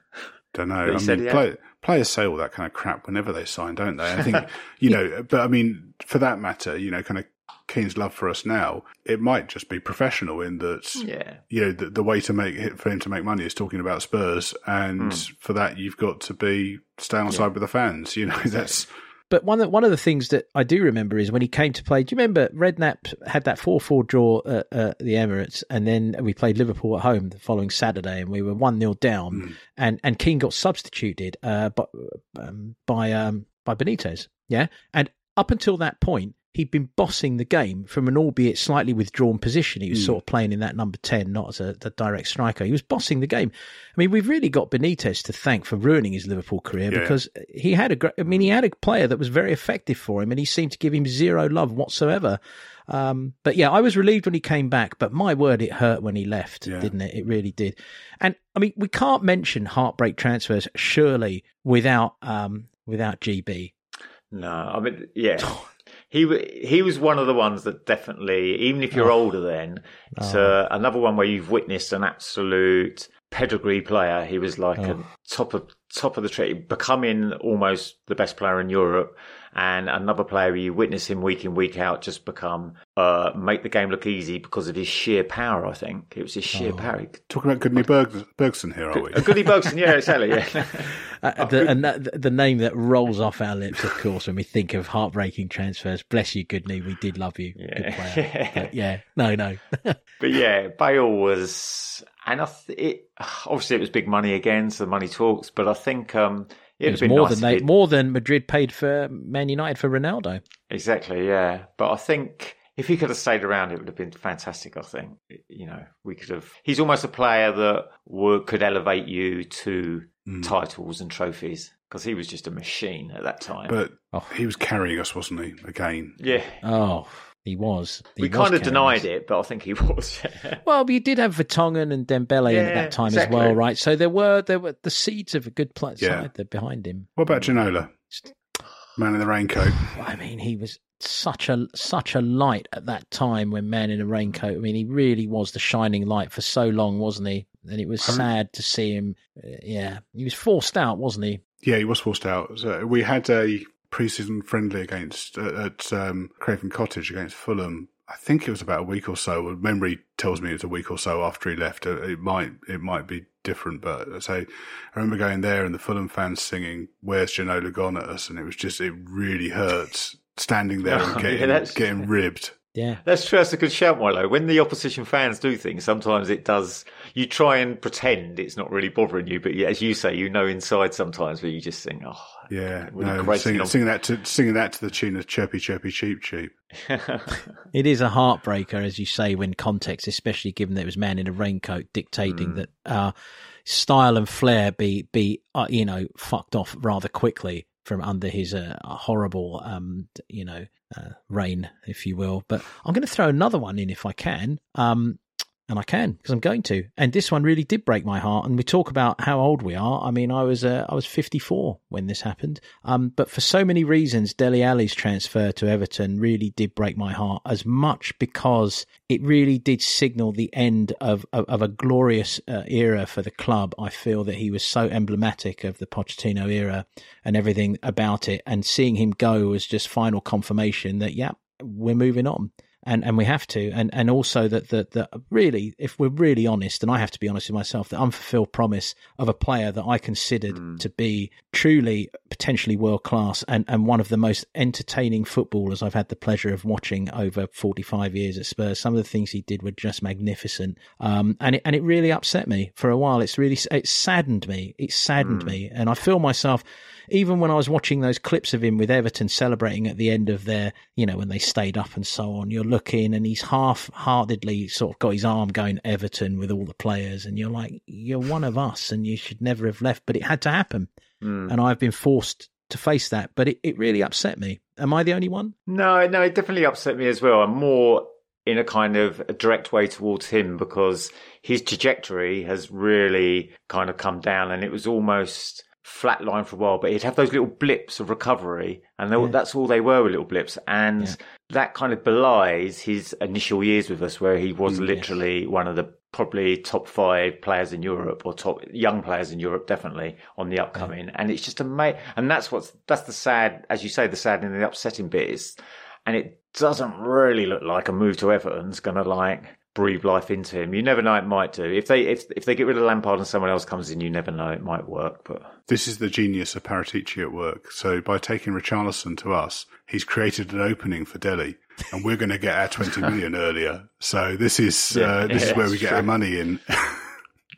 Don't know. I mean, play, players say all that kind of crap whenever they sign, don't they? I think you know, but I mean, for that matter, you know, kind of Keane's love for us now, it might just be professional in that, yeah. you know, the, the way to make for him to make money is talking about Spurs, and mm. for that you've got to be stay on yeah. side with the fans. You know, that's. But one of, one of the things that I do remember is when he came to play. Do you remember Redknapp had that four four draw at, at, the Emirates, and then we played Liverpool at home the following Saturday, and we were one 0 down, mm. and and Keane got substituted uh, by um, by um, by Benitez, yeah, and up until that point he'd been bossing the game from an albeit slightly withdrawn position. He was mm. sort of playing in that number 10, not as a, a, direct striker. He was bossing the game. I mean, we've really got Benitez to thank for ruining his Liverpool career yeah. because he had a great, I mean, he had a player that was very effective for him and he seemed to give him zero love whatsoever. Um, but yeah, I was relieved when he came back, but my word, it hurt when he left, yeah. didn't it? It really did. And I mean, we can't mention heartbreak transfers surely without, um, without GB. No, I mean, yeah. he he was one of the ones that definitely, even if you're oh. older then, oh. to ah. another one where you've witnessed an absolute pedigree player. He was like oh. a top of top of the tree, becoming almost the best player in Europe and another player you witness him week in week out just become uh, make the game look easy because of his sheer power. I think it was his sheer oh. power. Talking about Gudni Berg- Bergsson here, are we? Uh, Gudni Bergsson, yeah, exactly. Yeah. uh, the, and that, the name that rolls off our lips, of course, when we think of heartbreaking transfers. Bless you, Gudni. We did love you. Yeah. Good player. But yeah, no, no. but yeah, Bale was, and I th- it obviously it was big money again, so the money talks. But I think um, it was more nice than they, more than Madrid paid for Man United for Ronaldo. Exactly, yeah. But I think if he could have stayed around, it would have been fantastic. I think you know we could have. He's almost a player that would, could elevate you to mm. titles and trophies because he was just a machine at that time. But oh. he was carrying us, wasn't he? Again, yeah. Oh, he was. He we was kind of denied it, but I think he was. well, you did have Vertonghen and Dembele yeah, at that time exactly. as well, right? So there were there were the seeds of a good play yeah. side there behind him. What about Ginola? Man in the raincoat. I mean, he was such a such a light at that time when Man in a Raincoat. I mean, he really was the shining light for so long, wasn't he? And it was sad to see him. Uh, yeah, he was forced out, wasn't he? Yeah, he was forced out. So we had a pre-season friendly against uh, at um, Craven Cottage against Fulham. I think it was about a week or so. Memory tells me it's a week or so after he left. Uh, it might it might be different, but I say I remember going there and the Fulham fans singing "Where's Ginola gone?" at us, and it was just it really hurts standing there and getting yeah, getting ribbed. Yeah, that's true. That's a good shout, Milo. When the opposition fans do things, sometimes it does. You try and pretend it's not really bothering you, but as you say, you know inside sometimes where you just think, "Oh, yeah, really no, singing, singing, that to singing that to the tune of "Chirpy Chirpy Cheep Cheep." it is a heartbreaker, as you say, when context, especially given that it was man in a raincoat dictating mm. that uh, style and flair be be uh, you know fucked off rather quickly from under his uh, horrible, um, you know, uh, reign, if you will. But I'm going to throw another one in if I can. Um, and I can because I'm going to. And this one really did break my heart. And we talk about how old we are. I mean, I was uh, I was 54 when this happened. Um, but for so many reasons, Dele Alli's transfer to Everton really did break my heart. As much because it really did signal the end of of, of a glorious uh, era for the club. I feel that he was so emblematic of the Pochettino era and everything about it. And seeing him go was just final confirmation that yeah, we're moving on and and we have to, and and also that that that really, if we're really honest, and I have to be honest with myself, the unfulfilled promise of a player that I considered mm. to be truly potentially world class and and one of the most entertaining footballers I've had the pleasure of watching over forty five years at Spurs. Some of the things he did were just magnificent, um, and it and it really upset me for a while. It's really it saddened me. It saddened mm. me, and I feel myself even when I was watching those clips of him with Everton celebrating at the end of their, you know, when they stayed up and so on, you're looking and he's half heartedly sort of got his arm going Everton with all the players. And you're like, you're one of us and you should never have left, but it had to happen. Mm. And I've been forced to face that, but it, it really upset me. Am I the only one? No, no, it definitely upset me as well. I'm more in a kind of a direct way towards him because his trajectory has really kind of come down and it was almost flatline for a while, but he'd have those little blips of recovery, and yeah. that's all they were, were little blips. And yeah. that kind of belies his initial years with us, where he was mm, literally yes. one of the probably top five players in Europe or top young players in Europe, definitely on the upcoming. Yeah. And it's just amazing. And that's what's that's the sad, as you say, the sad and the upsetting bit is, and it doesn't really look like a move to Everton's going to like breathe life into him. You never know; it might do. If they if if they get rid of Lampard and someone else comes in, you never know; it might work. But this is the genius of Paratici at work. So by taking Richarlison to us, he's created an opening for Dele, and we're going to get our twenty million earlier. So this is yeah, uh, this yeah, is where we get true. our money in.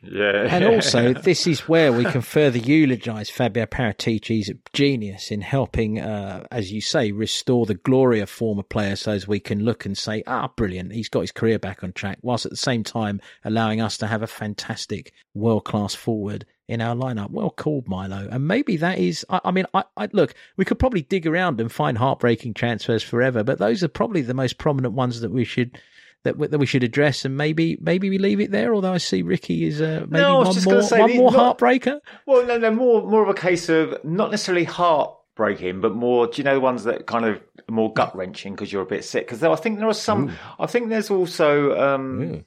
Yeah. and also, this is where we can further eulogise Fabio Paratici's genius in helping, uh, as you say, restore the glory of former players so as we can look and say, ah, brilliant, he's got his career back on track, whilst at the same time allowing us to have a fantastic world class forward in our lineup. Well called, Milo. And maybe that is, I, I mean, I, I, look, we could probably dig around and find heartbreaking transfers forever, but those are probably the most prominent ones that we should that that we should address, and maybe maybe we leave it there. Although I see Ricky is uh, maybe no, one more say, one more not, heartbreaker. Well, no, no, more more of a case of not necessarily heartbreaking, but more. Do you know the ones that kind of more gut wrenching because you're a bit sick? Because I think there are some. Ooh. I think there's also um,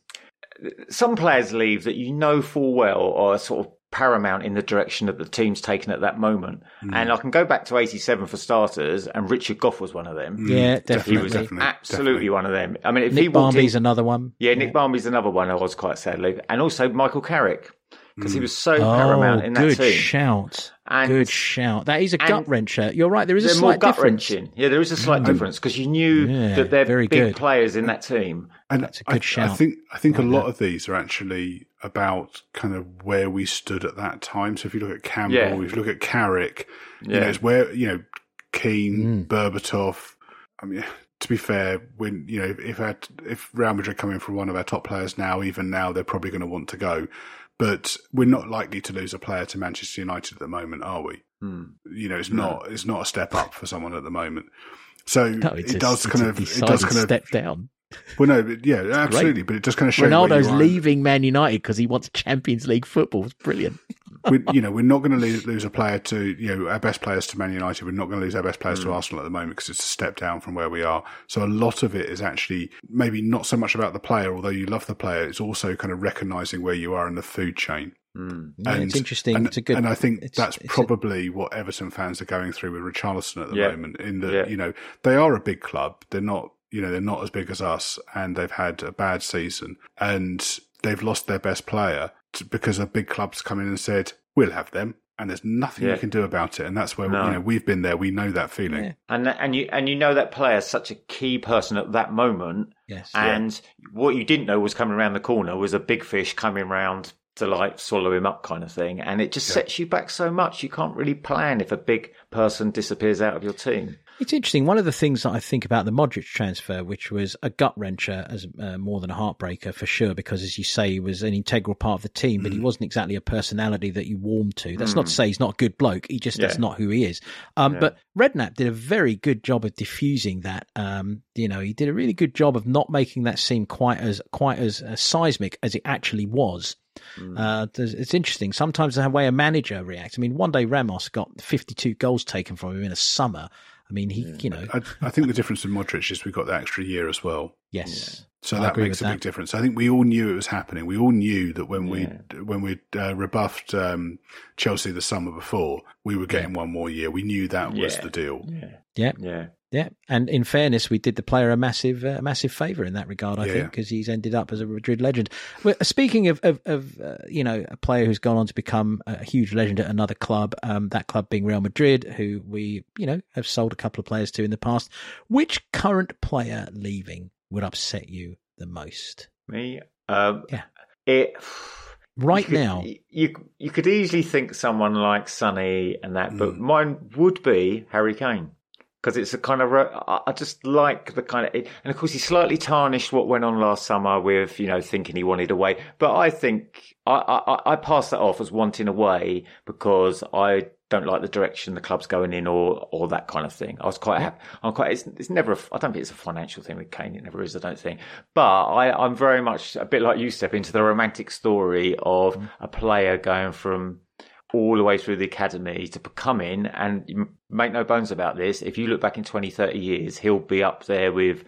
some players leave that you know full well are sort of paramount in the direction that the team's taken at that moment. Mm. And I can go back to 87 for starters, and Richard Gough was one of them. Mm. Yeah, definitely. He was definitely, absolutely definitely. one of them. I mean, if Nick he Barmby's in, another one. Yeah, Nick yeah. Barmby's another one I was quite sadly. And also Michael Carrick, because mm. he was so oh, paramount in that good team. shout. And, good shout. That is a gut wrencher. You're right. There is a slight gut difference. wrenching. Yeah, there is a slight mm. difference because you knew yeah, that they're big good. players in that team. And That's a good I, shout. I think I think like a lot that. of these are actually about kind of where we stood at that time. So if you look at Campbell, yeah. if you look at Carrick, yeah. you know, it's where you know Keane, mm. Berbatov. I mean, to be fair, when you know if our, if Real Madrid come in for one of our top players now, even now they're probably going to want to go. But we're not likely to lose a player to Manchester United at the moment, are we? Mm. You know, it's no. not it's not a step up for someone at the moment. So no, it a, does kind of it does kind of step down. Well, no, yeah, absolutely, but it just kind of shows. Ronaldo's leaving Man United because he wants Champions League football. It's brilliant. We, you know, we're not going to lose, lose, a player to you know our best players to Man United. We're not going to lose our best players mm. to Arsenal at the moment because it's a step down from where we are. So a lot of it is actually maybe not so much about the player, although you love the player. It's also kind of recognizing where you are in the food chain. Mm. Yeah, and, it's interesting. And, it's a good, and I think it's, that's it's probably a, what Everton fans are going through with Richarlison at the yeah. moment. In that, yeah. you know, they are a big club. They're not you know, they're not as big as us and they've had a bad season and they've lost their best player to, because a big club's come in and said, we'll have them. And there's nothing yeah. you can do about it, and that's where no. you know we've been there. We know that feeling, yeah. and and you and you know that player is such a key person at that moment. Yes, and yeah. what you didn't know was coming around the corner was a big fish coming around to like swallow him up kind of thing. And it just yeah. sets you back so much. You can't really plan if a big person disappears out of your team. It's interesting. One of the things that I think about the Modric transfer, which was a gut wrencher as uh, more than a heartbreaker for sure, because as you say, he was an integral part of the team, but mm. he wasn't exactly a personality that you warmed to. That's mm. not to mm. say he's not a good bloke. He just, yeah. that's not who he is. Um, yeah. But Redknapp did a very good job of diffusing that. Um, you know, he did a really good job of not making that seem quite as, quite as uh, seismic as it actually was. Mm. Uh, it's interesting. Sometimes the way a manager reacts. I mean, Juande Ramos got 52 goals taken from him in a summer. I mean, he, yeah. you know. I, I, think the difference with Modric is we got the extra year as well. Yes. Yeah. So I that makes a that. big difference. I think we all knew it was happening. We all knew that when yeah. we when we uh, rebuffed um, Chelsea the summer before, we were getting one more year. We knew that was the deal. Yeah. Yeah. Yeah. Yeah, and in fairness, we did the player a massive, uh, massive favour in that regard. I yeah. think because he's ended up as a Madrid legend. Well, speaking of, of, of uh, you know, a player who's gone on to become a huge legend at another club, um, that club being Real Madrid, who we, you know, have sold a couple of players to in the past. Which current player leaving would upset you the most? Me, um, yeah, it. Right you could, now, you you could easily think someone like Sonny and that, but mm. mine would be Harry Kane because it's a kind of I just like the kind of and of course he slightly tarnished what went on last summer with you know thinking he wanted away, but I think I I, I pass that off as wanting away because I don't like the direction the club's going in or or that kind of thing. I was quite happy. I'm quite. It's, it's never. A, I don't think it's a financial thing with Kane. It never is. I don't think. But I I'm very much a bit like you step into the romantic story of mm. a player going from all the way through the academy to come in and make no bones about this. If you look back in 20, 30 years, he'll be up there with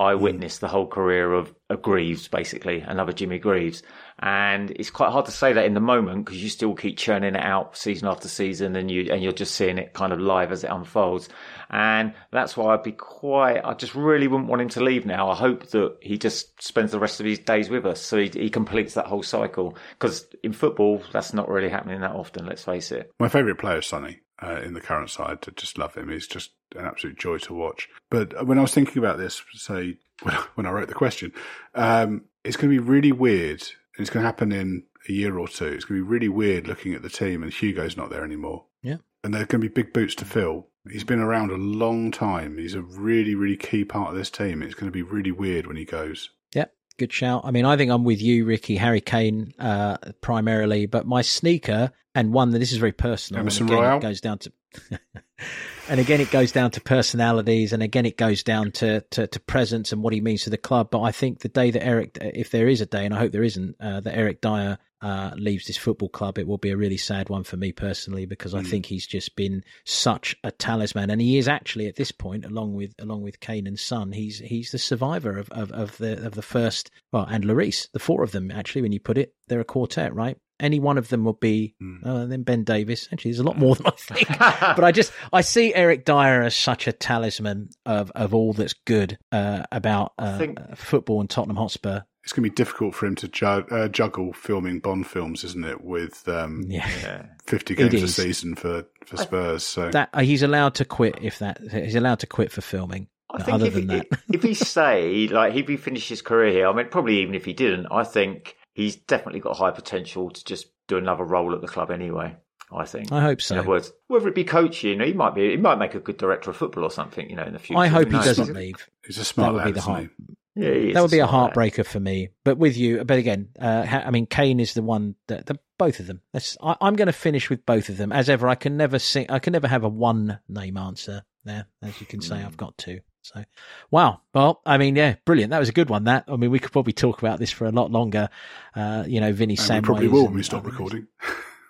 I hmm. witnessed the whole career of, of Greaves, basically, another Jimmy Greaves. And it's quite hard to say that in the moment because you still keep churning it out season after season and you, and you're just seeing it kind of live as it unfolds. And that's why I'd be quite, I just really wouldn't want him to leave now. I hope that he just spends the rest of his days with us so he, he completes that whole cycle. Because in football, that's not really happening that often, let's face it. My favourite player is Sonny uh, in the current side. I just love him. He's just an absolute joy to watch. But when I was thinking about this, say when I wrote the question, um, it's going to be really weird. And it's going to happen in a year or two. It's going to be really weird looking at the team, and Hugo's not there anymore. Yeah, and there are going to be big boots to fill. He's been around a long time. He's a really, really key part of this team. It's going to be really weird when he goes. Yeah, good shout. I mean, I think I'm with you, Ricky, Harry Kane, uh, primarily, but my sneaker and one that this is very personal. Emerson Royal goes down to, and again it goes down to personalities, and again it goes down to, to, to presence and what he means to the club. But I think the day that Eric, if there is a day, and I hope there isn't, uh, that Eric Dier uh, leaves this football club, it will be a really sad one for me personally because I mm. think he's just been such a talisman, and he is actually at this point, along with along with Kane and Son, he's he's the survivor of, of, of the of the first well, and Lloris, the four of them actually. When you put it, they're a quartet, right? Any one of them would be mm. uh, then Ben Davies. Actually, there's a lot more than I think. but I just I see Eric Dier as such a talisman of of all that's good uh, about uh, think... football and Tottenham Hotspur It's going to be difficult for him to ju- uh, juggle filming Bond films, isn't it? With um, yeah. fifty games a season for, for Spurs. So that uh, he's allowed to quit if that he's allowed to quit for filming. I think if he, if he say like if he finished his career here, I mean, probably even if he didn't, I think he's definitely got high potential to just do another role at the club anyway. I think. I hope so. In other words, whether it be coaching, you know, he might be, he might make a good director of football or something, you know, in the future. I hope he doesn't leave. He's a smart that would be the heart. Yeah, that would be a heartbreaker lad. for me. But with you, but again, uh, I mean, Kane is the one that the, both of them. I, am going to finish with both of them. As ever, I can never sing. I can never have a one name answer there. As you can say, mm. I've got two. So, wow. Well, I mean, yeah, brilliant. That was a good one. That I mean, we could probably talk about this for a lot longer. Uh, you know, Vinny Sam. Probably will when we stop recording.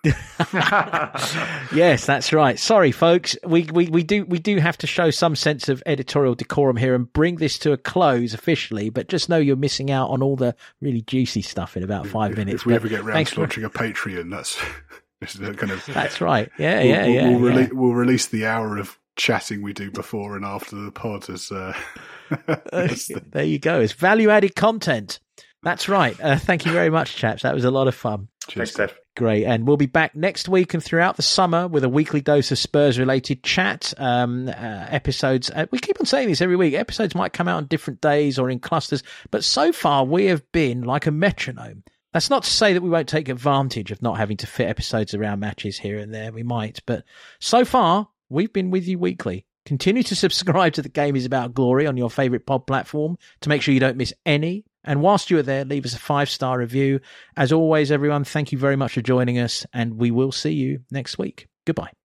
yes, that's right. Sorry, folks. We, we we do we do have to show some sense of editorial decorum here and bring this to a close officially. But just know you're missing out on all the really juicy stuff in about five if, minutes. If we ever get round to launching a Patreon, that's. Kind of, that's right. Yeah, we'll, yeah, we'll, yeah, we'll, yeah. we'll release the hour of chatting we do before and after the pod as uh, there you go it's value added content that's right uh, thank you very much chaps that was a lot of fun Cheers, Thanks, Steff. Great. And we'll be back next week and throughout the summer with a weekly dose of Spurs related chat um, uh, episodes. Uh, we keep on saying this every week. Episodes might come out on different days or in clusters, but so far we have been like a metronome. That's not to say that we won't take advantage of not having to fit episodes around matches here and there. We might, but so far we've been with you weekly. Continue to subscribe to The Game is About Glory on your favourite pod platform to make sure you don't miss any. And whilst you are there, leave us a five star review. As always, everyone, thank you very much for joining us, and we will see you next week. Goodbye.